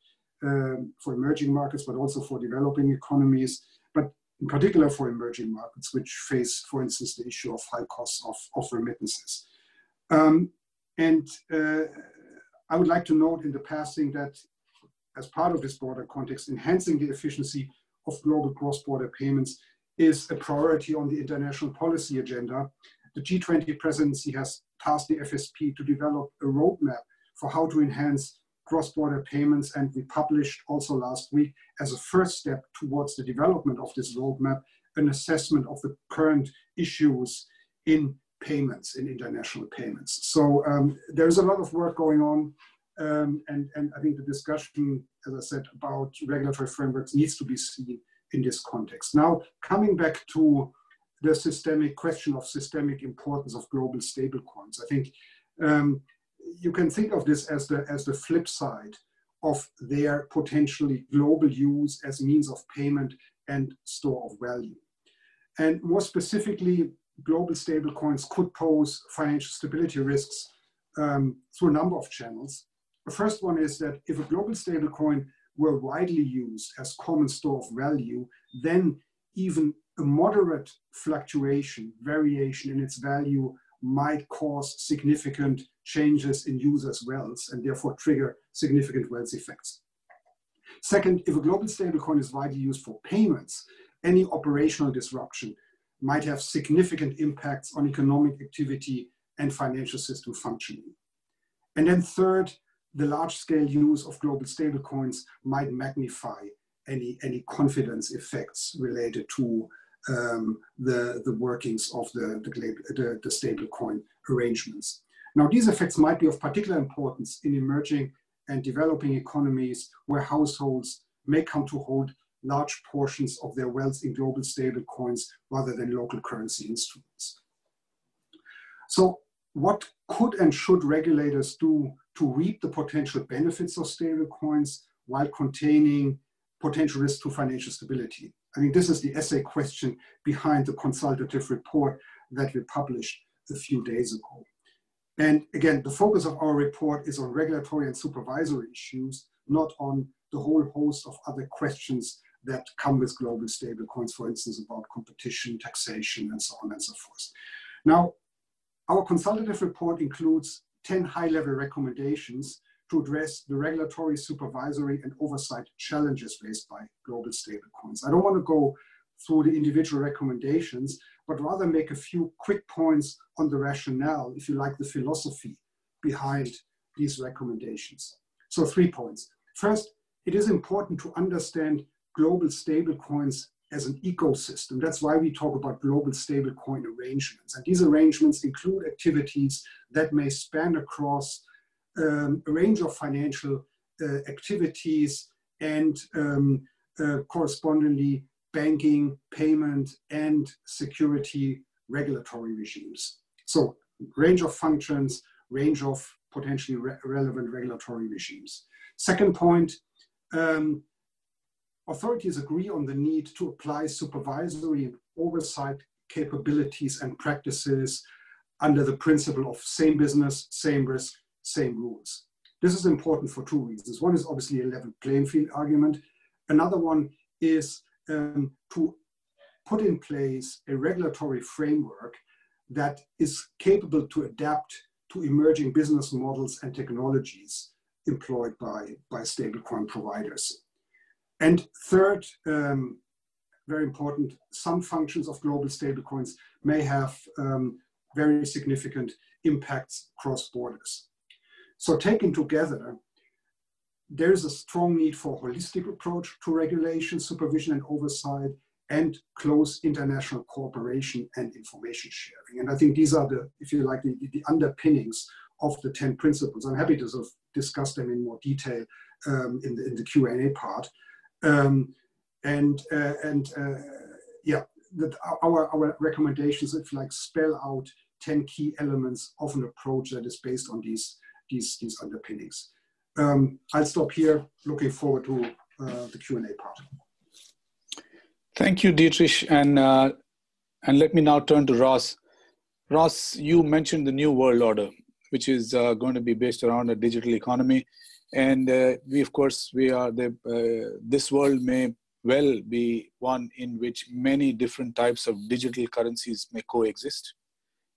um, for emerging markets, but also for developing economies, but in particular for emerging markets, which face, for instance, the issue of high costs of, of remittances. Um, and uh, I would like to note in the passing that as part of this broader context, enhancing the efficiency of global cross-border payments is a priority on the international policy agenda. The G20 presidency has tasked the FSB to develop a roadmap for how to enhance cross-border payments, and we published also last week as a first step towards the development of this roadmap, an assessment of the current issues in payments, in international payments. So um, there's a lot of work going on. Um, and, and I think the discussion, as I said, about regulatory frameworks needs to be seen in this context. Now, coming back to the systemic question of systemic importance of global stablecoins, I think um, you can think of this as the, as the flip side of their potentially global use as means of payment and store of value. And more specifically, global stablecoins could pose financial stability risks um, through a number of channels. The first one is that if a global stablecoin were widely used as common store of value, then even a moderate fluctuation, variation in its value might cause significant changes in users' wealth and therefore trigger significant wealth effects. Second, if a global stablecoin is widely used for payments, any operational disruption might have significant impacts on economic activity and financial system functioning. And then third, the large scale use of global stablecoins might magnify any, any confidence effects related to um, the, the workings of the, the, the, the stablecoin arrangements. Now, these effects might be of particular importance in emerging and developing economies where households may come to hold large portions of their wealth in global stablecoins rather than local currency instruments. So what could and should regulators do to reap the potential benefits of stablecoins while containing potential risks to financial stability? I mean, this is the essay question behind the consultative report that we published a few days ago. And again, the focus of our report is on regulatory and supervisory issues, not on the whole host of other questions that come with global stablecoins, for instance, about competition, taxation, and so on and so forth. Now, our consultative report includes 10 high-level recommendations to address the regulatory, supervisory, and oversight challenges raised by global stablecoins. I don't want to go through the individual recommendations, but rather make a few quick points on the rationale, if you like, the philosophy behind these recommendations. So three points. First, it is important to understand global stablecoins as an ecosystem. That's why we talk about global stablecoin arrangements. And these arrangements include activities that may span across um, a range of financial uh, activities and um, uh, correspondingly banking, payment, and security regulatory regimes. So range of functions, range of potentially re relevant regulatory regimes. Second point, um, authorities agree on the need to apply supervisory and oversight capabilities and practices under the principle of same business, same risk, same rules. This is important for two reasons. One is obviously a level playing field argument. Another one is um, to put in place a regulatory framework that is capable to adapt to emerging business models and technologies employed by, by stablecoin providers. And third, um, very important, some functions of global stablecoins may have um, very significant impacts cross borders. So taken together, there is a strong need for holistic approach to regulation, supervision, and oversight, and close international cooperation and information sharing. And I think these are the, if you like, the, the underpinnings of the 10 principles. I'm happy to sort of discuss them in more detail um, in the, in the Q&A part. Um, and uh, and uh, yeah, that our, our recommendations, if you like, spell out 10 key elements of an approach that is based on these, these, these underpinnings. Um, I'll stop here, looking forward to uh, the Q&A part. Thank you, Dietrich. And, uh, and let me now turn to Ross. Ross, you mentioned the New World Order, which is uh, going to be based around a digital economy and uh, we of course we are the uh, this world may well be one in which many different types of digital currencies may coexist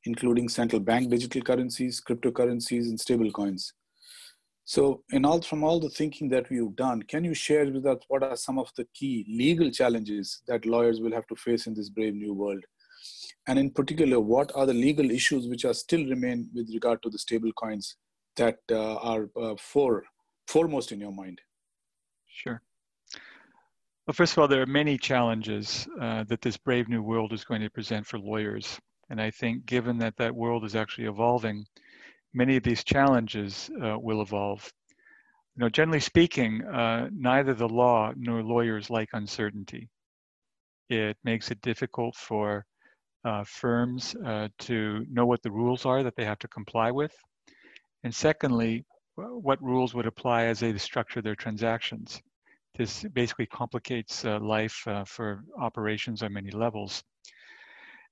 including central bank digital currencies cryptocurrencies and stable coins so in all from all the thinking that we've done can you share with us what are some of the key legal challenges that lawyers will have to face in this brave new world and in particular what are the legal issues which are still remain with regard to the stable coins that uh, are uh, for foremost in your mind? Sure. Well, first of all, there are many challenges uh, that this brave new world is going to present for lawyers. And I think given that that world is actually evolving, many of these challenges uh, will evolve. You know, generally speaking, uh, neither the law nor lawyers like uncertainty. It makes it difficult for uh, firms uh, to know what the rules are that they have to comply with. And secondly, what rules would apply as they structure their transactions. This basically complicates uh, life uh, for operations on many levels.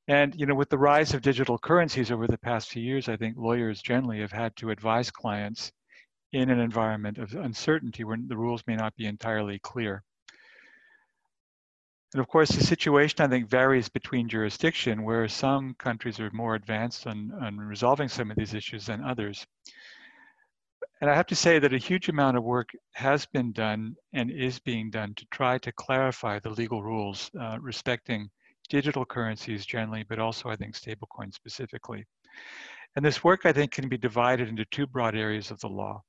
And you know, with the rise of digital currencies over the past few years, I think lawyers generally have had to advise clients in an environment of uncertainty where the rules may not be entirely clear. And of course, the situation I think varies between jurisdiction, where some countries are more advanced on, on resolving some of these issues than others. And I have to say that a huge amount of work has been done and is being done to try to clarify the legal rules uh, respecting digital currencies generally, but also I think stablecoins specifically. And this work I think can be divided into two broad areas of the law.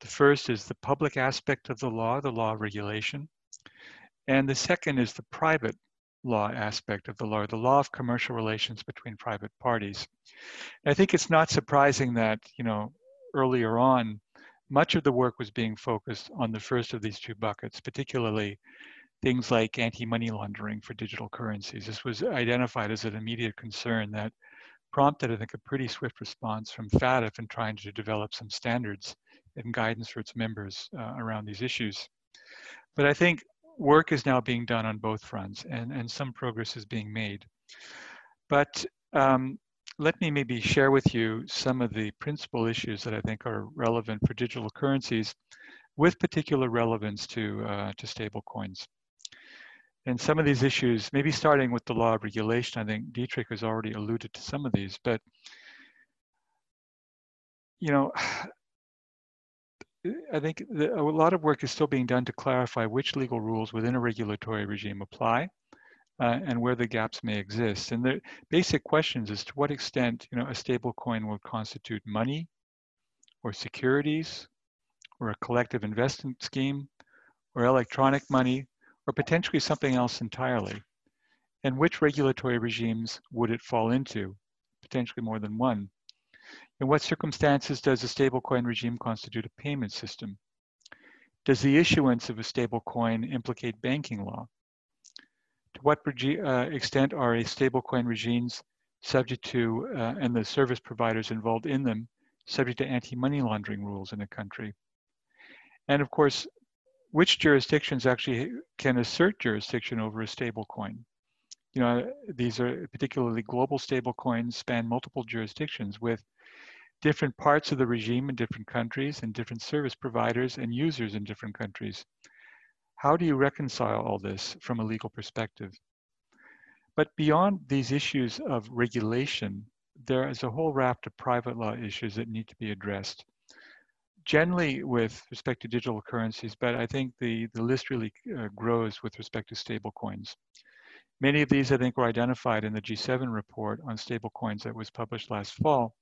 The first is the public aspect of the law, the law of regulation. And the second is the private law aspect of the law, the law of commercial relations between private parties. And I think it's not surprising that, you know, earlier on, much of the work was being focused on the first of these two buckets, particularly things like anti-money laundering for digital currencies. This was identified as an immediate concern that prompted, I think, a pretty swift response from FATF in trying to develop some standards and guidance for its members uh, around these issues. But I think work is now being done on both fronts and, and some progress is being made. But um, let me maybe share with you some of the principal issues that I think are relevant for digital currencies with particular relevance to, uh, to stable coins. And some of these issues, maybe starting with the law of regulation, I think Dietrich has already alluded to some of these, but you know, [sighs] I think a lot of work is still being done to clarify which legal rules within a regulatory regime apply uh, and where the gaps may exist. And the basic questions is to what extent you know, a stable coin will constitute money or securities or a collective investment scheme or electronic money or potentially something else entirely. And which regulatory regimes would it fall into? Potentially more than one. In what circumstances does a stablecoin regime constitute a payment system? Does the issuance of a stablecoin implicate banking law? To what uh, extent are a stablecoin regimes subject to, uh, and the service providers involved in them, subject to anti-money laundering rules in a country? And of course, which jurisdictions actually can assert jurisdiction over a stablecoin? You know, these are particularly global stablecoins span multiple jurisdictions with different parts of the regime in different countries and different service providers and users in different countries. How do you reconcile all this from a legal perspective? But beyond these issues of regulation, there is a whole raft of private law issues that need to be addressed. Generally with respect to digital currencies, but I think the, the list really uh, grows with respect to stablecoins. Many of these, I think, were identified in the G7 report on stablecoins that was published last fall.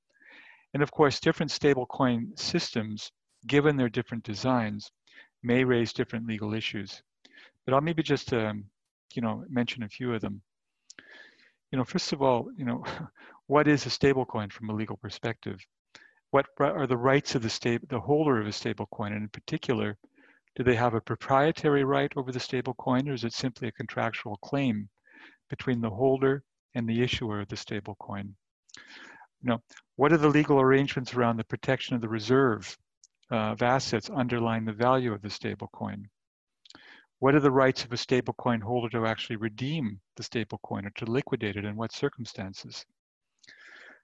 And of course, different stablecoin systems, given their different designs, may raise different legal issues. But I'll maybe just, um, you know, mention a few of them. You know, first of all, you know, [laughs] what is a stablecoin from a legal perspective? What are the rights of the the holder of a stablecoin, and in particular, do they have a proprietary right over the stablecoin, or is it simply a contractual claim between the holder and the issuer of the stablecoin? Know, what are the legal arrangements around the protection of the reserve uh, of assets underlying the value of the stablecoin? What are the rights of a stablecoin holder to actually redeem the stablecoin or to liquidate it in what circumstances?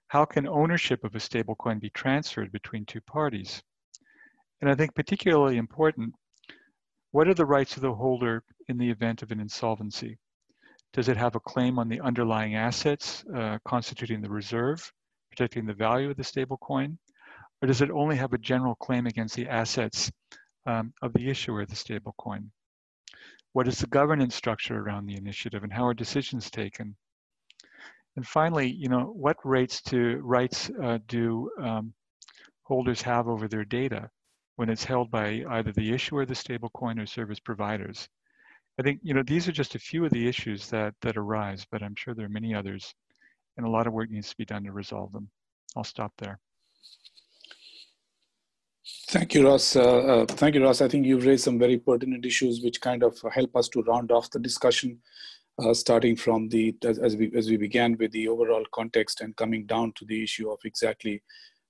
How can ownership of a stablecoin be transferred between two parties? And I think particularly important, what are the rights of the holder in the event of an insolvency? Does it have a claim on the underlying assets uh, constituting the reserve? protecting the value of the stablecoin? Or does it only have a general claim against the assets um, of the issuer of the stablecoin? What is the governance structure around the initiative and how are decisions taken? And finally, you know, what rates to rights uh, do um, holders have over their data when it's held by either the issuer the stablecoin or service providers? I think you know these are just a few of the issues that that arise, but I'm sure there are many others and a lot of work needs to be done to resolve them. I'll stop there. Thank you, Ross. Uh, uh, thank you, Ross. I think you've raised some very pertinent issues which kind of help us to round off the discussion, uh, starting from the as, as, we as we began with the overall context and coming down to the issue of exactly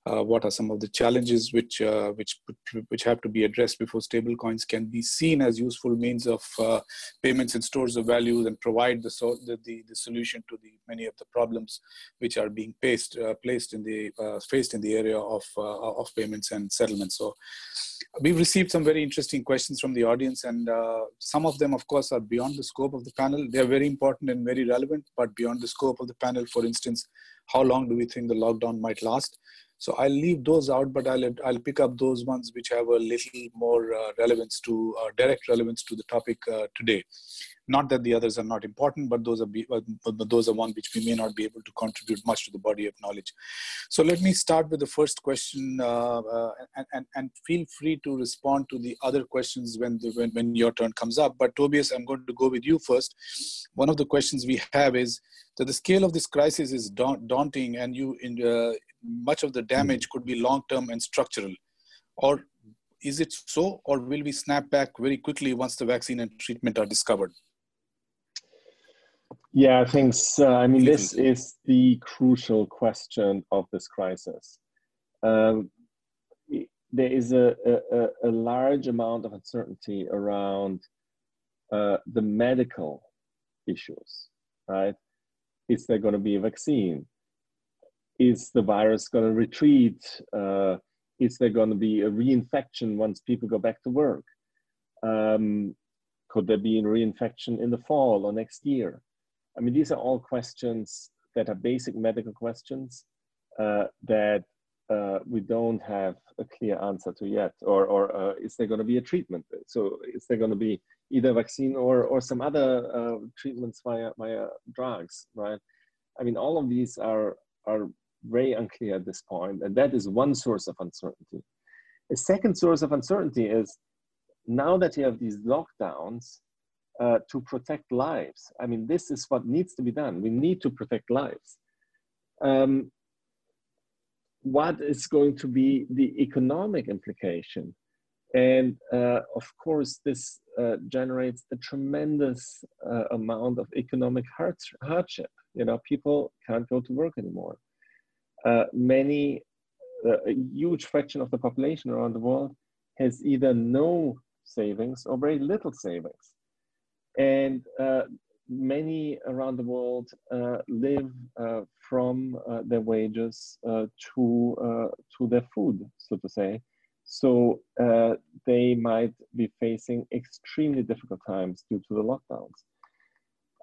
uh, what are some of the challenges which uh, which which have to be addressed before stablecoins can be seen as useful means of uh, payments and stores of value and provide the, so, the, the, the solution to the many of the problems which are being placed uh, placed in the uh, faced in the area of of payments and settlements. So we've received some very interesting questions from the audience, and uh, some of them, of course, are beyond the scope of the panel. They are very important and very relevant, but beyond the scope of the panel. For instance, how long do we think the lockdown might last? So I'll leave those out, but I'll, I'll pick up those ones which have a little more uh, relevance to, uh, direct relevance to the topic uh, today. Not that the others are not important, but those are, be, those are one which we may not be able to contribute much to the body of knowledge. So let me start with the first question uh, uh, and, and, and feel free to respond to the other questions when, the, when, when your turn comes up. But Tobias, I'm going to go with you first. One of the questions we have is, that the scale of this crisis is daunting and you in, uh, much of the damage could be long term and structural or is it so or will we snap back very quickly once the vaccine and treatment are discovered yeah thanks uh, i mean this is the crucial question of this crisis um, there is a, a, a large amount of uncertainty around uh, the medical issues, right? Is there going to be a vaccine? Is the virus going to retreat? Uh, is there going to be a reinfection once people go back to work? Um, could there be a reinfection in the fall or next year? I mean, these are all questions that are basic medical questions uh, that uh, we don't have a clear answer to yet. Or, or uh, is there going to be a treatment? So is there going to be either vaccine or, or some other uh, treatments via, via drugs, right? I mean, all of these are, are very unclear at this point, and that is one source of uncertainty. A second source of uncertainty is now that you have these lockdowns uh, to protect lives. I mean, this is what needs to be done. We need to protect lives. Um, what is going to be the economic implication? And uh, of course, this uh, generates a tremendous uh, amount of economic hardship. You know, people can't go to work anymore. Uh, many, uh, a huge fraction of the population around the world has either no savings or very little savings. And uh, many around the world uh, live uh, from uh, their wages to, to their food, so to say. So they might be facing extremely difficult times due to the lockdowns.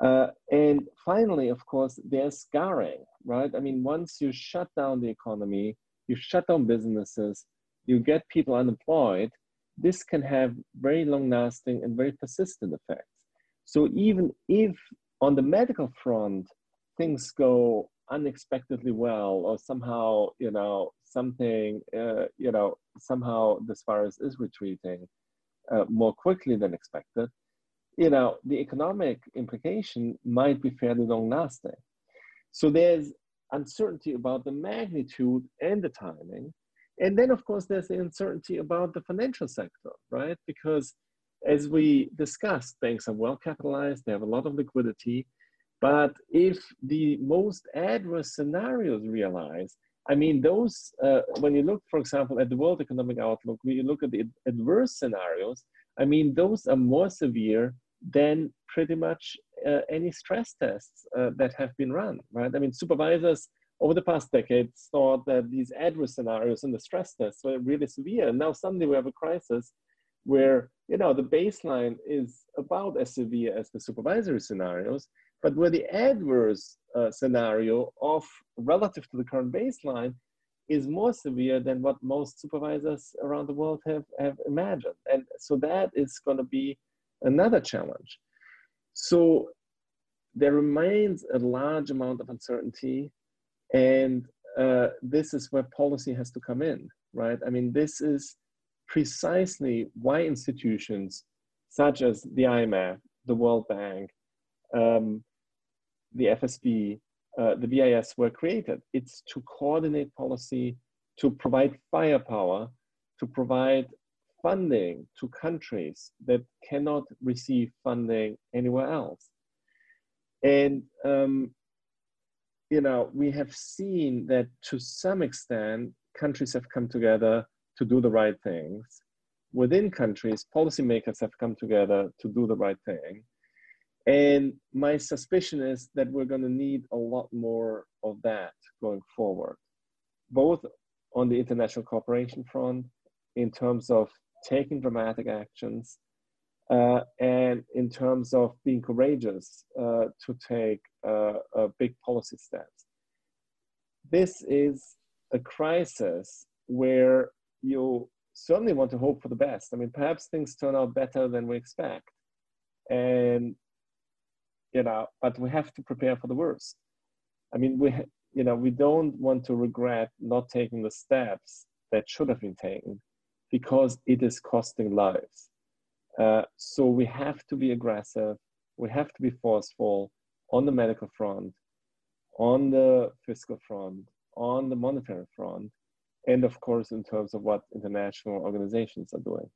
And finally, of course, there's scarring, right? I mean, once you shut down the economy, you shut down businesses, you get people unemployed, this can have very long lasting and very persistent effects. So even if on the medical front, things go unexpectedly well or somehow, you know, something, uh, you know, somehow this virus is retreating uh, more quickly than expected, you know, the economic implication might be fairly long lasting. So there's uncertainty about the magnitude and the timing. And then, of course, there's the uncertainty about the financial sector, right? Because as we discussed, banks are well capitalized, they have a lot of liquidity. But if the most adverse scenarios realize, I mean, those, uh, when you look, for example, at the World Economic Outlook, when you look at the adverse scenarios, I mean, those are more severe than pretty much uh, any stress tests uh, that have been run, right? I mean, supervisors over the past decades thought that these adverse scenarios in the stress tests were really severe. And now suddenly we have a crisis where, you know, the baseline is about as severe as the supervisory scenarios, but where the adverse uh, scenario of relative to the current baseline is more severe than what most supervisors around the world have, have imagined. And so that is going to be another challenge. So there remains a large amount of uncertainty and uh, this is where policy has to come in, right? I mean, this is precisely why institutions such as the IMF, the World Bank, um, the FSB, uh, the BIS were created. It's to coordinate policy, to provide firepower, to provide funding to countries that cannot receive funding anywhere else. And um, you know, we have seen that to some extent, countries have come together to do the right things. Within countries, policymakers have come together to do the right thing. And my suspicion is that we're going to need a lot more of that going forward, both on the international cooperation front, in terms of taking dramatic actions, uh, and in terms of being courageous uh, to take uh, big policy steps. This is a crisis where you certainly want to hope for the best. I mean, perhaps things turn out better than we expect, and you know, but we have to prepare for the worst. I mean, we you know we don't want to regret not taking the steps that should have been taken because it is costing lives uh, so we have to be aggressive, we have to be forceful on the medical front, on the fiscal front, on the monetary front, and of course in terms of what international organizations are doing.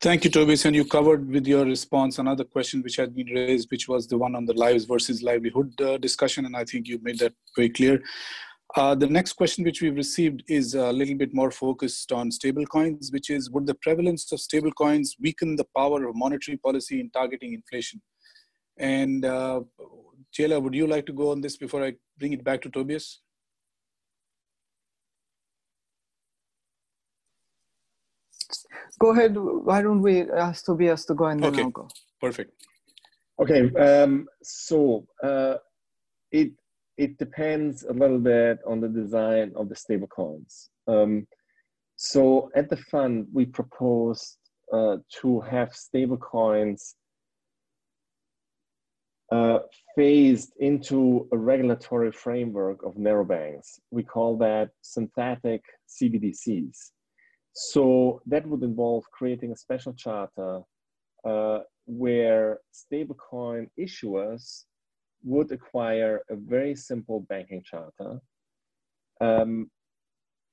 Thank you, Tobias. And you covered with your response another question which had been raised, which was the one on the lives versus livelihood uh, discussion. And I think you made that very clear. Uh, the next question which we've received is a little bit more focused on stablecoins, which is would the prevalence of stablecoins weaken the power of monetary policy in targeting inflation? And uh, Ceyla, would you like to go on this before I bring it back to Tobias? Go ahead. Why don't we ask Tobias to go and then okay. I'll go. Perfect. Okay, um, so uh, it it depends a little bit on the design of the stablecoins. Um, so at the fund, we proposed uh, to have stablecoins uh, phased into a regulatory framework of narrow banks. We call that synthetic CBDCs. So that would involve creating a special charter uh, where stablecoin issuers would acquire a very simple banking charter um,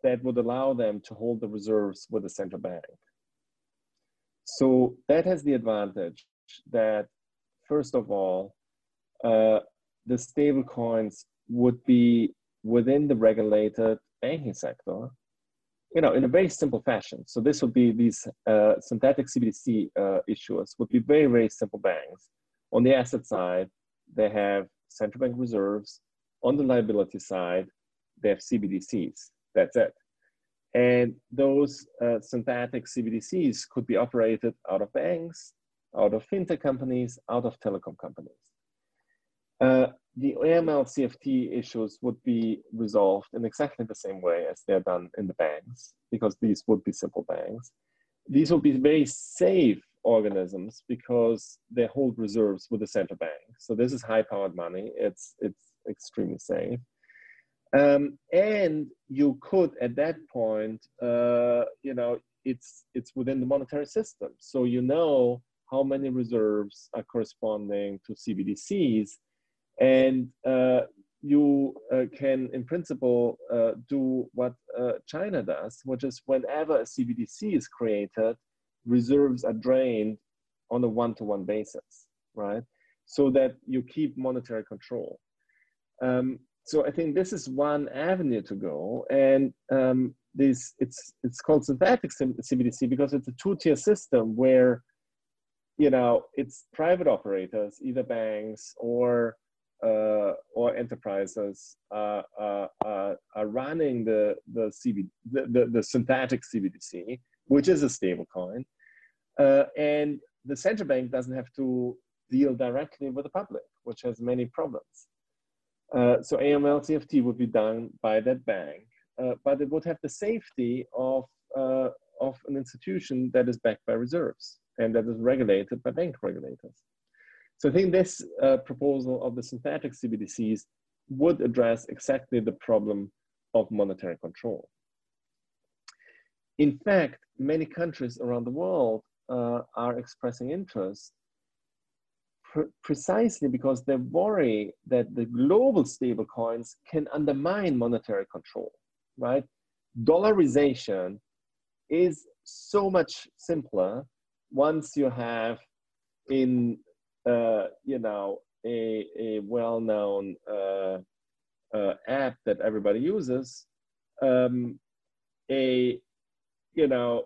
that would allow them to hold the reserves with the central bank. So that has the advantage that, first of all, uh, the stable coins would be within the regulated banking sector, you know, in a very simple fashion. So this would be these uh, synthetic CBDC uh, issuers would be very, very simple banks. On the asset side, they have central bank reserves. On the liability side, they have CBDCs. That's it. And those uh, synthetic CBDCs could be operated out of banks, out of fintech companies, out of telecom companies. Uh, the AML CFT issues would be resolved in exactly the same way as they're done in the banks, because these would be simple banks. These would be very safe organisms because they hold reserves with the central bank. So this is high-powered money. It's it's extremely safe. Um, and you could at that point, uh, you know, it's it's within the monetary system. So you know how many reserves are corresponding to CBDCs, and uh, you uh, can, in principle, uh, do what uh, China does, which is whenever a CBDC is created, reserves are drained on a one-to-one basis, right? So that you keep monetary control. Um, so I think this is one avenue to go, and um, this it's it's called synthetic CBDC because it's a two-tier system where, you know, it's private operators, either banks or uh, or enterprises uh, uh, are running the the, CB, the, the, the synthetic CBDC, which is a stable coin, uh, and the central bank doesn't have to deal directly with the public, which has many problems. Uh, so AML CFT would be done by that bank, uh, but it would have the safety of, uh, of an institution that is backed by reserves and that is regulated by bank regulators. So I think this uh, proposal of the synthetic CBDCs would address exactly the problem of monetary control. In fact, many countries around the world uh, are expressing interest pr- precisely because they worry that the global stablecoins can undermine monetary control, right? Dollarization is so much simpler once you have in, uh, you know, a, a well-known uh, uh, app that everybody uses, um, a, you know,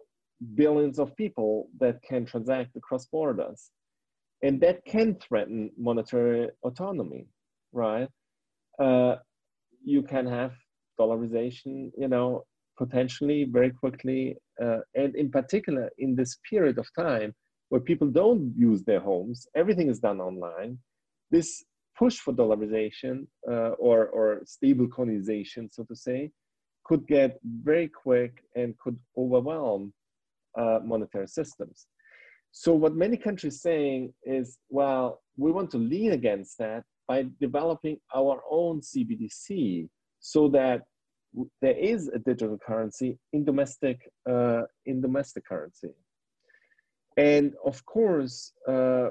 billions of people that can transact across borders. And that can threaten monetary autonomy, right? Uh, you can have dollarization, you know, potentially very quickly. Uh, and in particular, in this period of time where people don't use their homes, everything is done online. This push for dollarization uh, or, or stable coinization, so to say, could get very quick and could overwhelm uh, monetary systems. So what many countries saying is, well, we want to lean against that by developing our own CBDC so that there is a digital currency in domestic uh, in domestic currency. And of course, uh,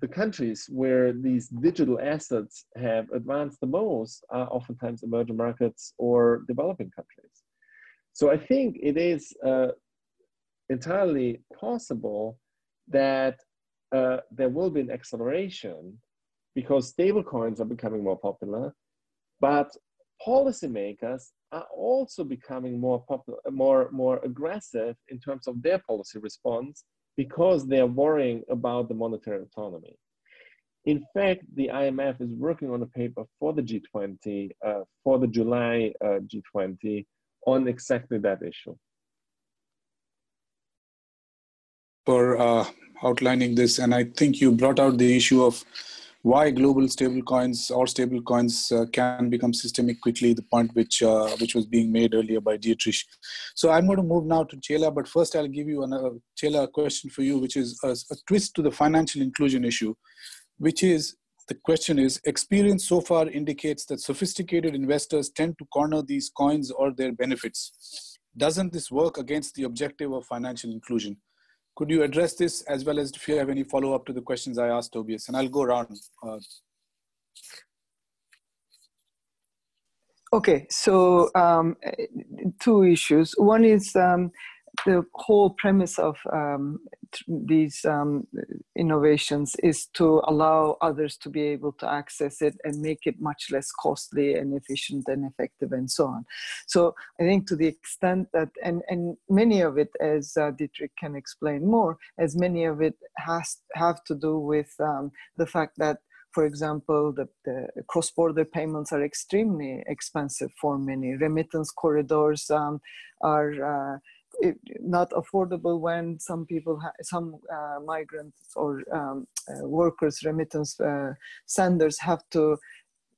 the countries where these digital assets have advanced the most are oftentimes emerging markets or developing countries. So I think it is uh, entirely possible that uh, there will be an acceleration because stablecoins are becoming more popular, but policymakers are also becoming more popular, more more aggressive in terms of their policy response because they are worrying about the monetary autonomy. In fact, the IMF is working on a paper for the G20, uh, for the July uh, G20, on exactly that issue. For uh, outlining this, and I think you brought out the issue of why global stablecoins or stablecoins uh, can become systemic quickly, the point which uh, which was being made earlier by Dietrich. So I'm going to move now to Ceyla, but first I'll give you another Ceyla question for you, which is a, a twist to the financial inclusion issue which is the question is experience so far indicates that sophisticated investors tend to corner these coins or their benefits. Doesn't this work against the objective of financial inclusion? Could you address this as well as if you have any follow up to the questions I asked Tobias? And I'll go around. Uh, okay, so um, two issues. One is um, the whole premise of um, these um, innovations is to allow others to be able to access it and make it much less costly and efficient and effective and so on. So I think to the extent that, and, and many of it, as uh, Dietrich can explain more, as many of it has have to do with um, the fact that for example, the, the cross-border payments are extremely expensive for many. Remittance corridors um, are uh, it, not affordable when some people, some uh, migrants or um, uh, workers, remittance uh, senders have to,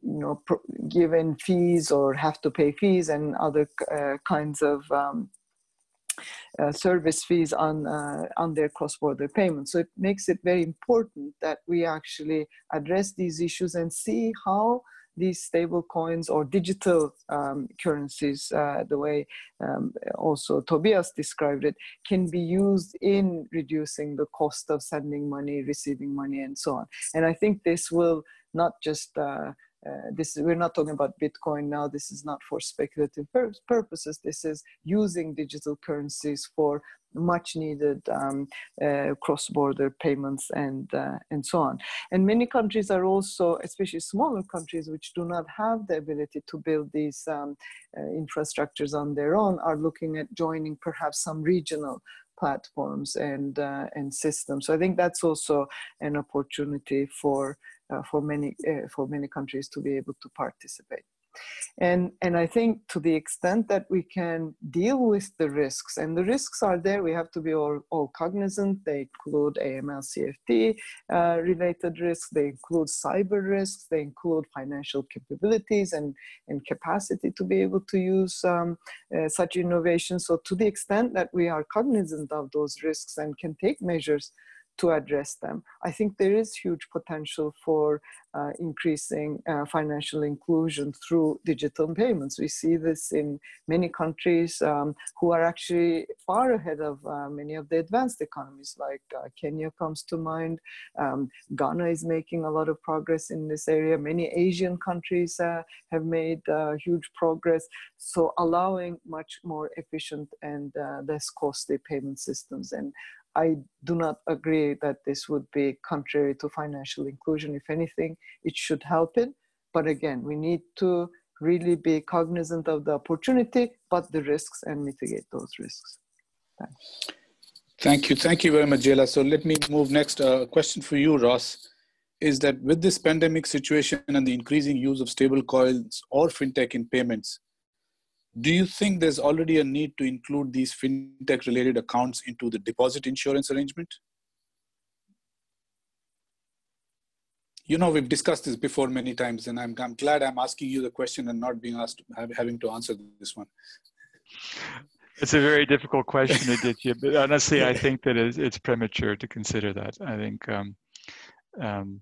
you know, give in fees or have to pay fees and other uh, kinds of um, uh, service fees on on their cross-border payments. So it makes it very important that we actually address these issues and see how these stable coins or digital um, currencies, uh, the way um, also Tobias described it, can be used in reducing the cost of sending money, receiving money, and so on. And I think this will not just uh, uh, this we're not talking about bitcoin now. This is not for speculative pur- purposes. This is using digital currencies for much needed um, uh, cross-border payments and uh, and so on. And many countries are also especially smaller countries which do not have the ability to build these um, uh, infrastructures on their own are looking at joining perhaps some regional platforms and uh, and systems. So i think that's also an opportunity for for many uh, for many countries to be able to participate. And, and I think to the extent that we can deal with the risks, and the risks are there, we have to be all, all cognizant. They include AML CFT uh, related risks, they include cyber risks, they include financial capabilities and, and capacity to be able to use um, uh, such innovations. So, to the extent that we are cognizant of those risks and can take measures to address them. I think there is huge potential for uh, increasing uh, financial inclusion through digital payments. We see this in many countries um, who are actually far ahead of uh, many of the advanced economies, like uh, Kenya comes to mind. Um, Ghana is making a lot of progress in this area. Many Asian countries uh, have made uh, huge progress. So, allowing much more efficient and less costly payment systems. And I do not agree that this would be contrary to financial inclusion. If anything, it should help it. But again, we need to really be cognizant of the opportunity, but the risks and mitigate those risks. Thanks. Thank you. Thank you very much, Ceyla. So let me move next. A uh, question for you, Ross, is that with this pandemic situation and the increasing use of stable coins or fintech in payments, do you think there's already a need to include these fintech related accounts into the deposit insurance arrangement? You know, we've discussed this before many times, and I'm, I'm glad I'm asking you the question and not being asked, having to answer this one. It's a very difficult question, Aditya, but honestly, I [laughs] think that it's premature to consider that. I think um, um,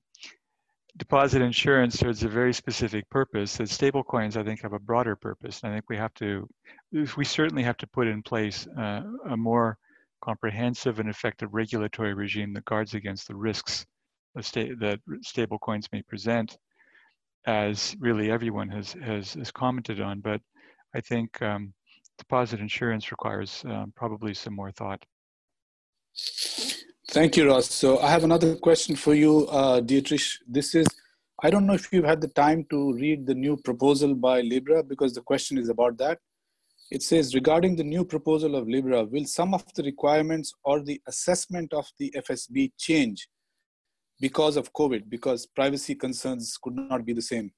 deposit insurance serves a very specific purpose. That stablecoins, I think, have a broader purpose. I think we have to, we certainly have to put in place uh, a more comprehensive and effective regulatory regime that guards against the risks sta- that stablecoins may present, as really everyone has, has, has commented on. But I think um, deposit insurance requires um, probably some more thought. Thank you, Ross. So I have another question for you, uh, Dietrich. This is I don't know if you've had the time to read the new proposal by Libra because the question is about that. It says regarding the new proposal of Libra, will some of the requirements or the assessment of the FSB change because of COVID, because privacy concerns could not be the same?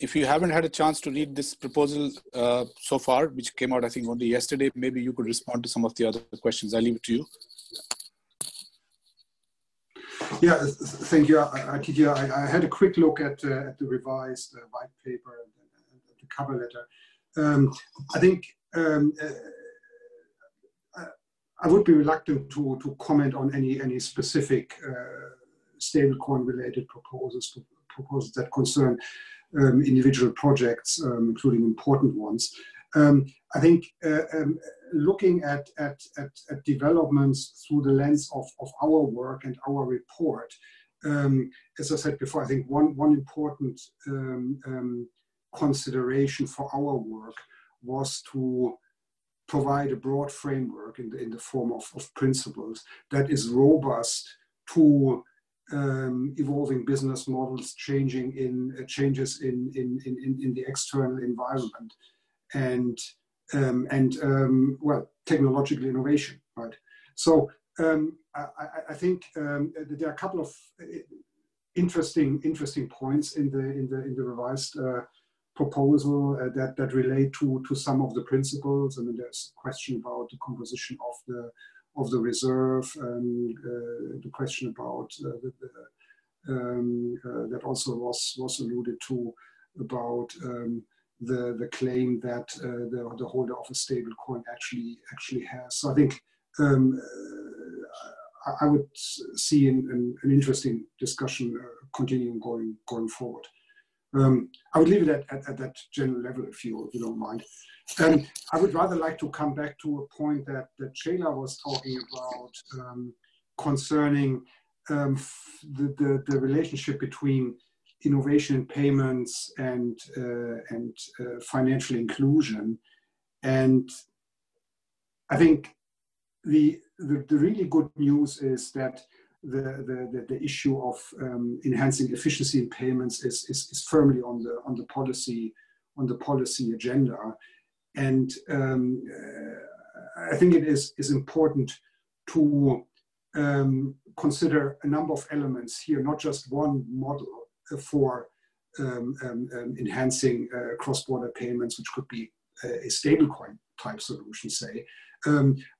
If you haven't had a chance to read this proposal uh, so far, which came out, I think, only yesterday, maybe you could respond to some of the other questions. I leave it to you. Yeah, thank you, Aditya. I, I, had a quick look at, uh, at the revised uh, white paper and, the cover letter. Um, I think um, uh, I would be reluctant to, to comment on any, any specific uh, stablecoin related proposals, proposals that concern um, individual projects, um, including important ones. Um, I think uh, um, looking at, at, at, at, developments through the lens of, of our work and our report, um, as I said before, I think one, one important consideration for our work was to provide a broad framework in the, in the form of, of principles that is robust to um, evolving business models, changing in uh, changes in, in, in, in the external environment and um, and um, well technological innovation right? So um, I, I, think um, there are a couple of uh, interesting interesting points in the in the in the revised uh, proposal uh, that that relate to to some of the principles. And mean, there's a question about the composition of the of the reserve and uh, the question about uh, the, um, uh, that also was was alluded to about um, the, the claim that the, the holder of a stable coin actually actually has. So I think um, uh, I would see an, an, an interesting discussion continuing going going forward. Um, I would leave it at, at, at, that general level if you, if you don't mind. Um, I would rather like to come back to a point that, that Ceyla was talking about um, concerning um, the, the, the, relationship between innovation in payments and, uh, and uh, financial inclusion. And I think the, the, the, really good news is that the, the, the, issue of um, enhancing efficiency in payments is, is, is, firmly on the, on, the policy, on the policy agenda. And um, uh, I think it is, is important to um, consider a number of elements here, not just one model, for um, um, um, enhancing uh, cross-border payments, which could be a stablecoin type solution, say.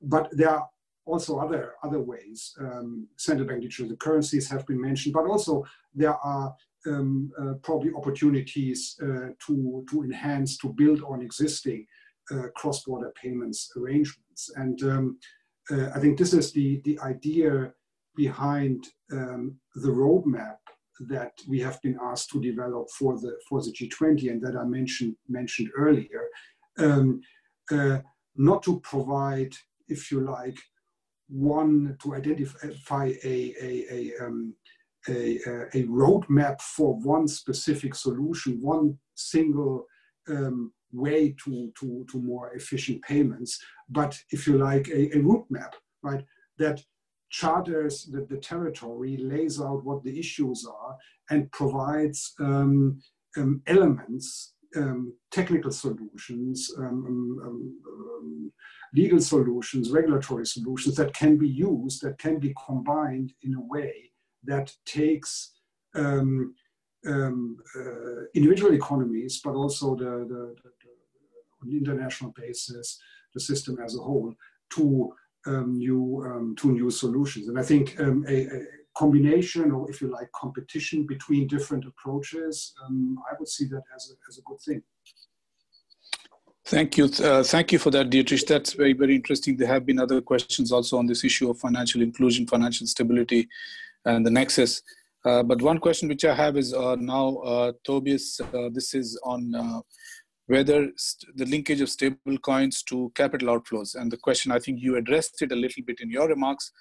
But there are also other other ways. Um, central bank digital currencies have been mentioned, but also there are um, uh, probably opportunities uh, to to enhance, to build on existing uh, cross-border payments arrangements. And um, uh, I think this is the the idea behind the roadmap that we have been asked to develop for the for the G20 and that I mentioned mentioned earlier, um, uh, not to provide, if you like, one to identify a a a, um, a, a roadmap for one specific solution, one single um, way to, to, to more efficient payments, but if you like, a, a route map, right? That charters the, the territory, lays out what the issues are, and provides um, um, elements, um, technical solutions, um, um, um, legal solutions, regulatory solutions that can be used, that can be combined in a way that takes uh, individual economies, but also the, the, the, an international basis, the system as a whole, to um, new um, to new solutions. And I think um, a, a, combination, or if you like, competition between different approaches, um, I would see that as a, as a good thing. Thank you. Uh, thank you for that, Dietrich. That's very, very interesting. There have been other questions also on this issue of financial inclusion, financial stability, and the nexus. Uh, but one question which I have is uh, now, uh, Tobias, uh, this is on uh, whether the linkage of stable coins to capital outflows. And the question, I think you addressed it a little bit in your remarks,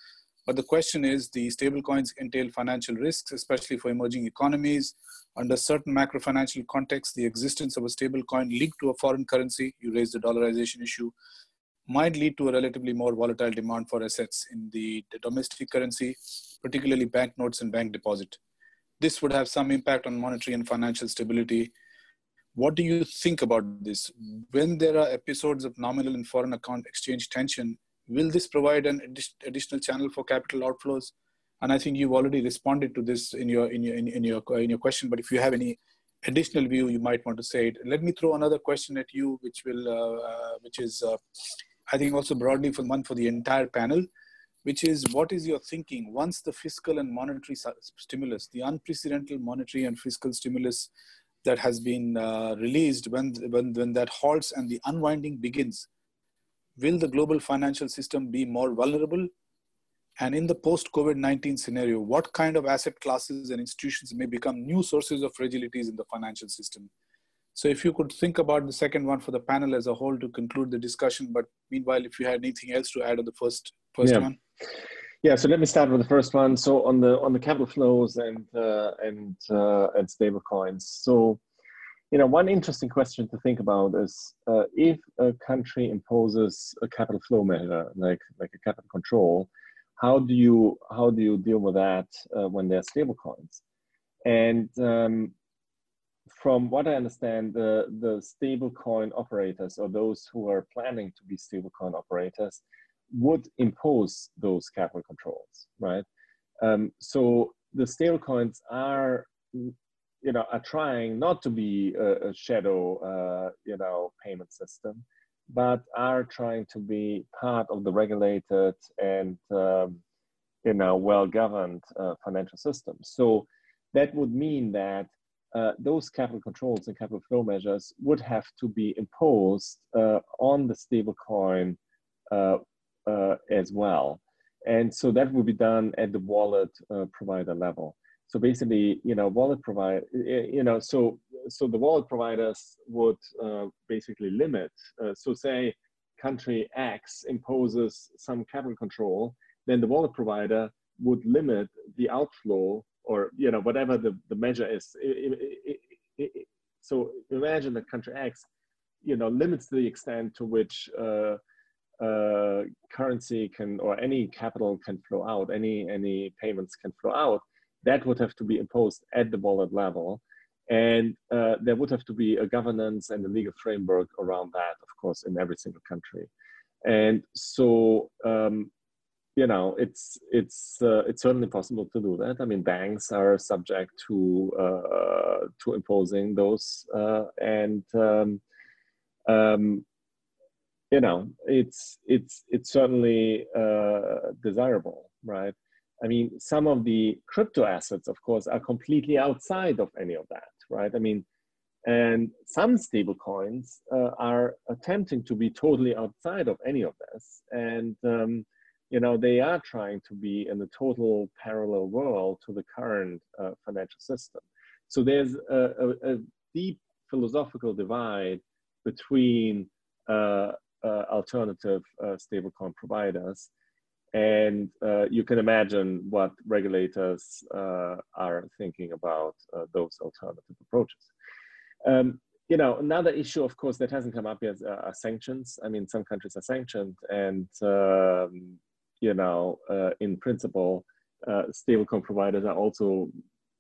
but the question is the stable coins entail financial risks, especially for emerging economies. Under certain macro financial contexts, the existence of a stable coin linked to a foreign currency, you raised the dollarization issue, might lead to a relatively more volatile demand for assets in the domestic currency, particularly banknotes and bank deposit. this would have some impact on monetary and financial stability. What do you think about this? When there are episodes of nominal and foreign account exchange tension, will this provide an additional channel for capital outflows? And I think you've already responded to this in your in your in, your in your question. But if you have any additional view, you might want to say it. Let me throw another question at you, which will uh, uh, which is uh, I think also broadly for one for the entire panel, which is what is your thinking once the fiscal and monetary stimulus, the unprecedented monetary and fiscal stimulus that has been uh, released, when, when, when that halts and the unwinding begins, will the global financial system be more vulnerable? And in the post COVID 19 scenario, what kind of asset classes and institutions may become new sources of fragilities in the financial system? So, if you could think about the second one for the panel as a whole to conclude the discussion, but meanwhile, if you had anything else to add on the first first yeah. one. Yeah, so let me start with the first one. So on the on the capital flows and uh, and uh, and stable coins. So you know, one interesting question to think about is uh, if a country imposes a capital flow measure, like like a capital control, how do you how do you deal with that uh, when there are stable coins? And um, from what I understand, the the stable coin operators or those who are planning to be stable coin operators would impose those capital controls, right? Um, so the stable coins are you know, are trying not to be a, a shadow, uh, you know, payment system, but are trying to be part of the regulated and, um, you know, well-governed uh, financial system. So that would mean that uh, those capital controls and capital flow measures would have to be imposed uh, on the stablecoin uh, uh, as well. And so that would be done at the wallet provider level so basically you know wallet provide you know so so the wallet providers would uh, basically limit uh, so say country x imposes some capital control then the wallet provider would limit the outflow or you know whatever the, the measure is. It, it, it, so imagine that country x you know limits the extent to which uh, uh, currency can or any capital can flow out any any payments can flow out that would have to be imposed at the wallet level. And uh, there would have to be a governance and a legal framework around that, of course, in every single country. And so, um, you know, it's it's uh, it's certainly possible to do that. I mean, banks are subject to uh, to imposing those, uh, and um, um, you know, it's it's it's certainly uh, desirable, right? I mean, some of the crypto assets, of course, are completely outside of any of that, right? I mean, and some stable coins uh, are attempting to be totally outside of any of this. And, um, you know, they are trying to be in a total parallel world to the current uh, financial system. So there's a, a, a deep philosophical divide between uh, uh alternative uh, stablecoin providers and uh, you can imagine what regulators uh, are thinking about uh, those alternative approaches. Um, you know, another issue, of course, that hasn't come up yet uh, are sanctions. I mean, some countries are sanctioned, and um, you know, uh, in principle, uh, stablecoin providers are also,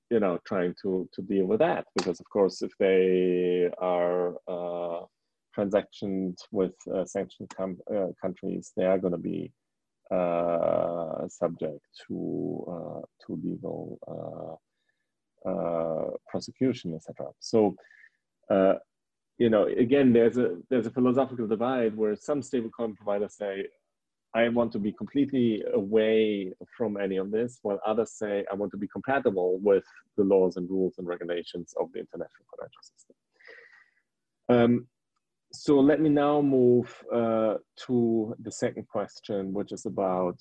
you know, trying to to deal with that because, of course, if they are transactions with sanctioned countries, they are going to be subject to uh, to legal uh, prosecution, etc. So, you know, again, there's a there's a philosophical divide where some stablecoin providers say, I want to be completely away from any of this, while others say I want to be compatible with the laws and rules and regulations of the international financial system. Um, so let me now move uh, to the second question, which is about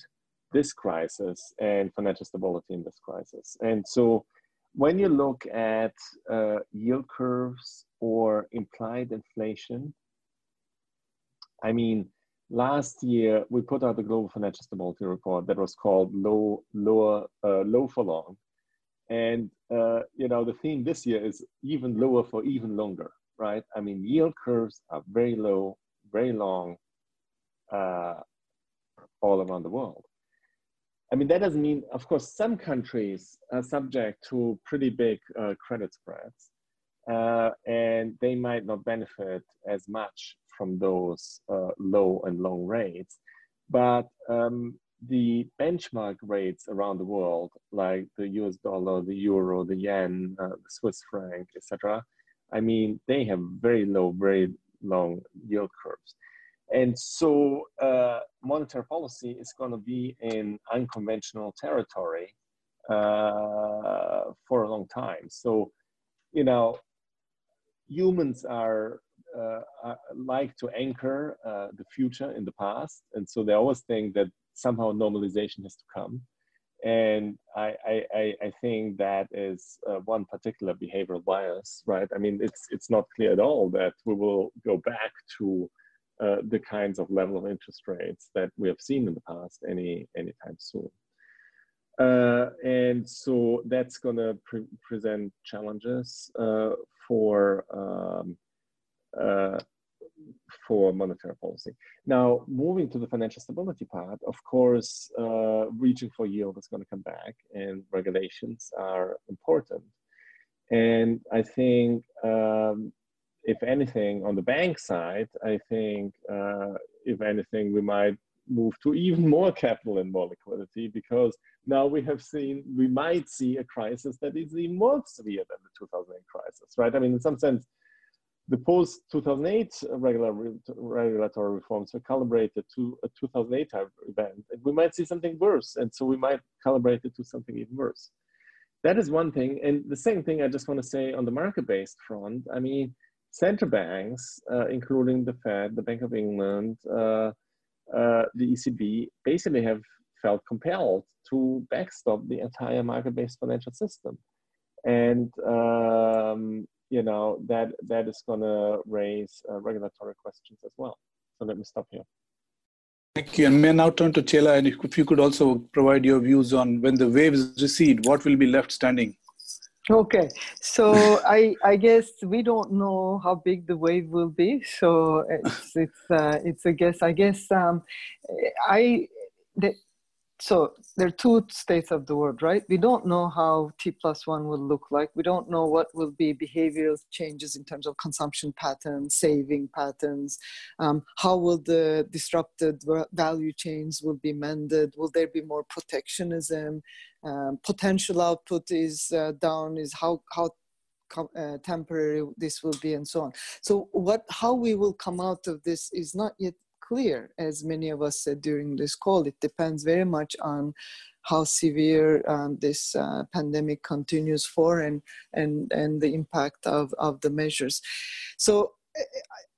this crisis and financial stability in this crisis. And so when you look at uh, yield curves or implied inflation, I mean, last year we put out the global financial stability report that was called low, lower, uh, low for long. And, uh, you know, the theme this year is even lower for even longer right? I mean, yield curves are very low, very long uh, all around the world. I mean, that doesn't mean, of course, some countries are subject to pretty big uh, credit spreads, uh, and they might not benefit as much from those uh, low and long rates. But um, the benchmark rates around the world, like the US dollar, the euro, the yen, uh, the Swiss franc, etc., I mean, they have very low, very long yield curves. And so uh, monetary policy is going to be in unconventional territory uh, for a long time. So, you know, humans are, uh, are like to anchor uh, the future in the past. And so they always think that somehow normalization has to come. And I, I, I think that is uh, one particular behavioral bias, right? I mean, it's, it's not clear at all that we will go back to uh, the kinds of level of interest rates that we have seen in the past any anytime soon. Uh, and so that's going to pre present challenges uh, for um, uh, for monetary policy. Now, moving to the financial stability part, of course, uh, reaching for yield is going to come back, and regulations are important. And I think um, if anything, on the bank side, I think uh, if anything, we might move to even more capital and more liquidity because now we have seen, we might see a crisis that is even more severe than the 2008 crisis, right? I mean, in some sense, the post 2008 regular, regulatory reforms were calibrated to a 2008 event. And we might see something worse. And so we might calibrate it to something even worse. That is one thing. And the second thing I just want to say on the market based front, I mean, central banks, uh, including the Fed, the Bank of England, uh, uh, the ECB, basically have felt compelled to backstop the entire market-based financial system, and um, you know that that is going to raise uh, regulatory questions as well. So let me stop here. Thank you. And may I now turn to Ceyla, and if you could also provide your views on when the waves recede, what will be left standing? Okay, so [laughs] I I guess we don't know how big the wave will be, so it's it's uh, it's a guess. I guess um, I the, so there are two states of the world, right? We don't know how T plus one will look like. We don't know what will be behavioral changes in terms of consumption patterns, saving patterns. Um, how will the disrupted value chains will be mended? Will there be more protectionism? Um, potential output is uh, down. Is how how uh, temporary this will be, and so on. So what how we will come out of this is not yet clear, as many of us said during this call. It depends very much on how severe um, this uh, pandemic continues for and, and, and the impact of, of the measures. So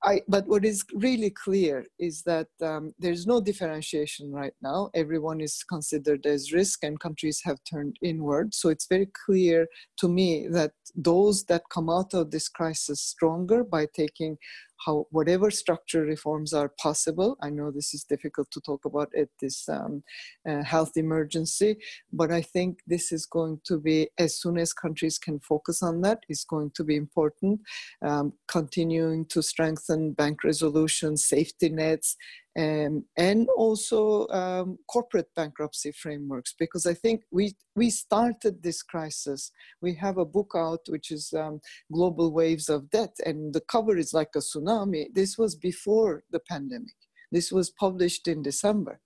I, but what is really clear is that um, there's no differentiation right now. Everyone is considered as risk, and countries have turned inward. So it's very clear to me that those that come out of this crisis stronger by taking how whatever structural reforms are possible. I know this is difficult to talk about at this um, uh, health emergency, but I think this is going to be as soon as countries can focus on that is going to be important. Um, continuing to strengthen bank resolution, safety nets, um, and also um, corporate bankruptcy frameworks because I think we we started this crisis. We have a book out which is um, Global Waves of Debt, and the cover is like a tsunami. This was before the pandemic. This was published in December,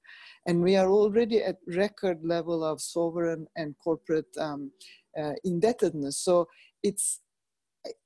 and we are already at record level of sovereign and corporate um, uh, indebtedness. So it's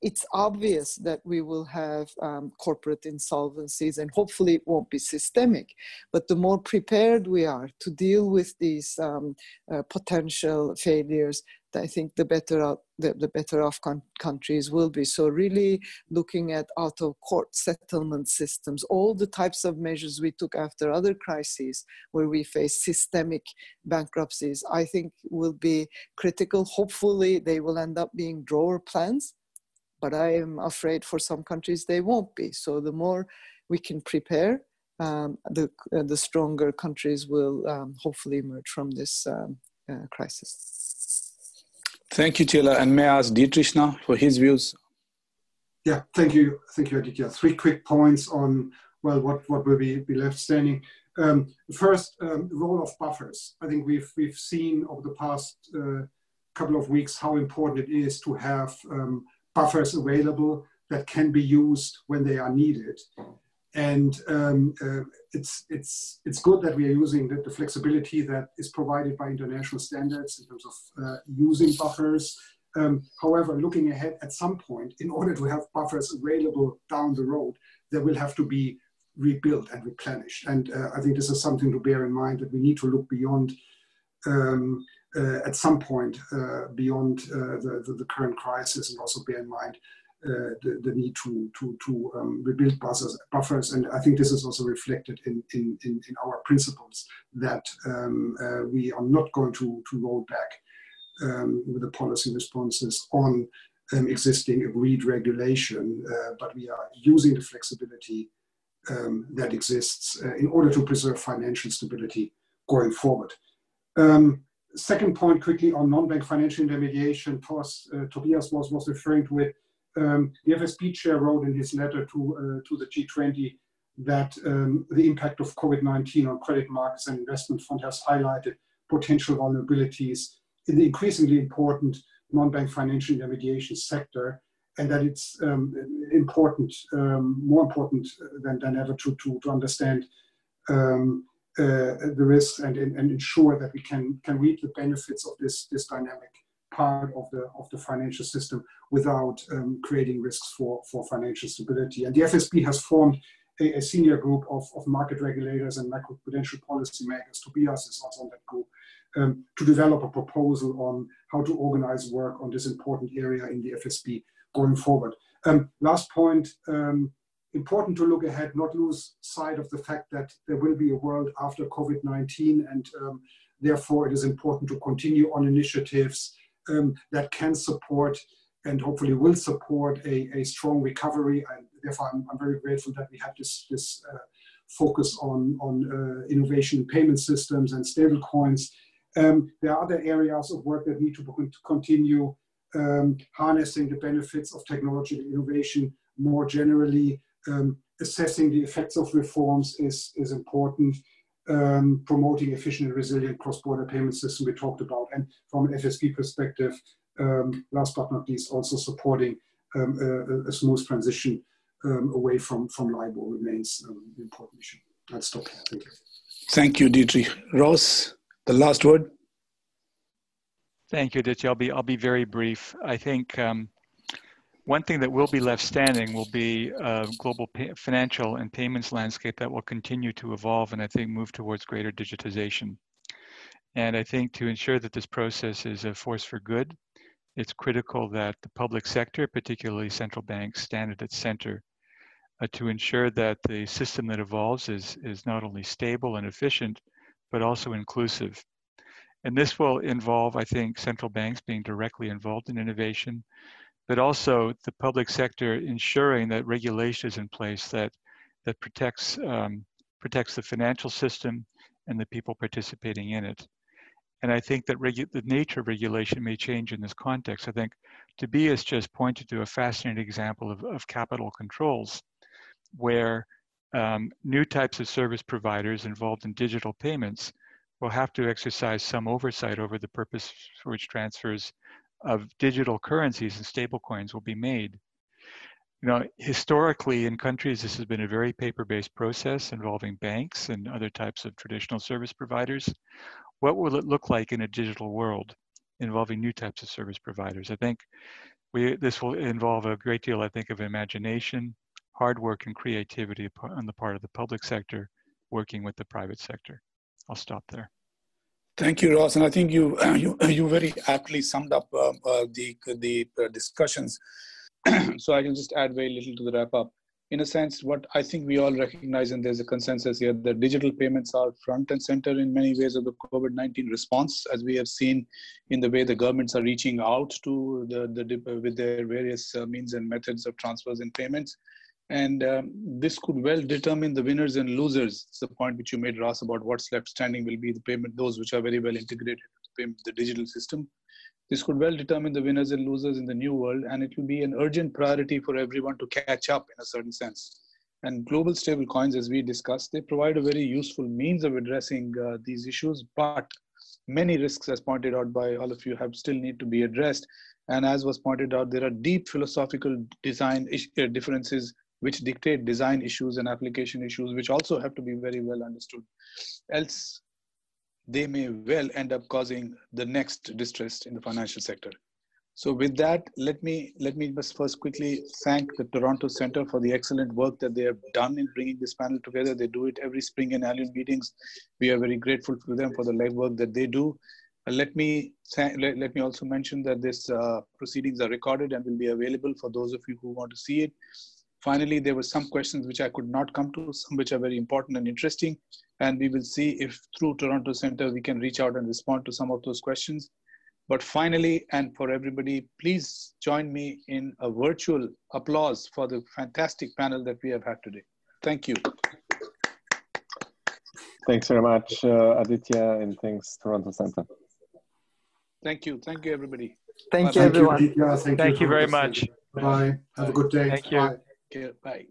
it's obvious that we will have um, corporate insolvencies and hopefully it won't be systemic. But the more prepared we are to deal with these um, uh, potential failures, I think the better the, the better off con- countries will be. So really looking at out of court settlement systems, all the types of measures we took after other crises where we face systemic bankruptcies, I think will be critical. Hopefully they will end up being drawer plans but I am afraid for some countries they won't be. So the more we can prepare, um, the uh, the stronger countries will um, hopefully emerge from this um, uh, crisis. Thank you, Ceyla. And may I ask Dietrich now for his views? Yeah, thank you, thank you, Aditya. Three quick points on well, what what will be, be left standing. Um, first, um, role of buffers. I think we've we've seen over the past uh, couple of weeks how important it is to have um, buffers available that can be used when they are needed. And um, uh, it's, it's, it's good that we are using the, the, flexibility that is provided by international standards in terms of uh, using buffers. Um, however, looking ahead at some point, in order to have buffers available down the road, there will have to be rebuilt and replenished. And uh, I think this is something to bear in mind that we need to look beyond um, at some point uh, beyond uh, the, the, the, current crisis and also bear in mind uh, the, the, need to, to, to um, rebuild buffers, buffers. And I think this is also reflected in, in, in, in our principles that um, uh, we are not going to, to roll back um, with the policy responses on um, existing agreed regulation, uh, but we are using the flexibility um, that exists uh, in order to preserve financial stability going forward. Um, second point quickly on non-bank financial intermediation, uh, Tobias was, was referring to it. Um, the FSB chair wrote in his letter to, uh, to the G20 that um, the impact of COVID-19 on credit markets and investment fund has highlighted potential vulnerabilities in the increasingly important non-bank financial intermediation sector and that it's um, important, um, more important than, than ever to, to, to understand um, the risks and, and ensure that we can, can reap the benefits of this, this dynamic part of the of the financial system without um, creating risks for for financial stability. And the FSB has formed a, a senior group of, of market regulators and macroprudential policymakers. Tobias is also on that group um, to develop a proposal on how to organize work on this important area in the FSB going forward. Um, last point. Important to look ahead, not lose sight of the fact that there will be a world after COVID 19, and um, therefore it is important to continue on initiatives um, that can support and hopefully will support a, a strong recovery. And therefore, I'm, I'm, very grateful that we have this, this uh, focus on, on uh, innovation in payment systems and stable coins. Um, there are other areas of work that need to, to continue um, harnessing the benefits of technological innovation more generally. Um, assessing the effects of reforms is, is important um, promoting efficient and resilient cross-border payment system we talked about, and from an FSB perspective, um, last but not least, also supporting um, a, a, smooth transition um, away from, from LIBOR remains um, an important issue. I'll stop here. Thank you. Thank you, Dietrich. Ross, the last word. Thank you, Dietrich. I'll be, I'll be very brief. I think um, one thing that will be left standing will be a global financial and payments landscape that will continue to evolve and I think move towards greater digitization. And I think to ensure that this process is a force for good, it's critical that the public sector, particularly central banks, stand at its center uh, to ensure that the system that evolves is, is not only stable and efficient, but also inclusive. And this will involve, I think, central banks being directly involved in innovation, but also the public sector ensuring that regulation is in place that that protects um, protects the financial system and the people participating in it. And I think that the nature of regulation may change in this context. I think Tobias just pointed to a fascinating example of, of capital controls, where um, new types of service providers involved in digital payments will have to exercise some oversight over the purpose for which transfers of digital currencies and stablecoins will be made. You know, historically in countries, this has been a very paper-based process involving banks and other types of traditional service providers. What will it look like in a digital world involving new types of service providers? I think we, this will involve a great deal, I think, of imagination, hard work, and creativity on the part of the public sector working with the private sector. I'll stop there. Thank you, Ross. And I think you [clears throat] you, you very aptly summed up uh, uh, the the uh, discussions. [clears throat] so I can just add very little to the wrap up. In a sense, what I think we all recognize, and there's a consensus here, that digital payments are front and center in many ways of the COVID-19 response, as we have seen in the way the governments are reaching out to the, the with their various uh, means and methods of transfers and payments. And um, this could well determine the winners and losers. It's the point which you made, Ross, about what's left standing will be the payment, those which are very well integrated the, payment, the digital system. This could well determine the winners and losers in the new world, and it will be an urgent priority for everyone to catch up in a certain sense. And global stable coins, as we discussed, they provide a very useful means of addressing uh, these issues, but many risks, as pointed out by all of you, have still need to be addressed. And as was pointed out, there are deep philosophical design uh, differences which dictate design issues and application issues, which also have to be very well understood. Else, they may well end up causing the next distress in the financial sector. So with that, let me let me just first quickly thank the Toronto Center for the excellent work that they have done in bringing this panel together. They do it every spring in annual meetings. We are very grateful to them for the legwork that they do. Uh, let me let, let me also mention that this uh, proceedings are recorded and will be available for those of you who want to see it. Finally, there were some questions which I could not come to, some which are very important and interesting. And we will see if through Toronto Center, we can reach out and respond to some of those questions. But finally, and for everybody, please join me in a virtual applause for the fantastic panel that we have had today. Thank you. Thanks very much, uh, Aditya, and thanks, Toronto Center. Thank you. Thank you, everybody. Thank Bye. you, everyone. Thank you, Thank you very much. Bye. Have a good day. Thank you. Bye. Okay, bye.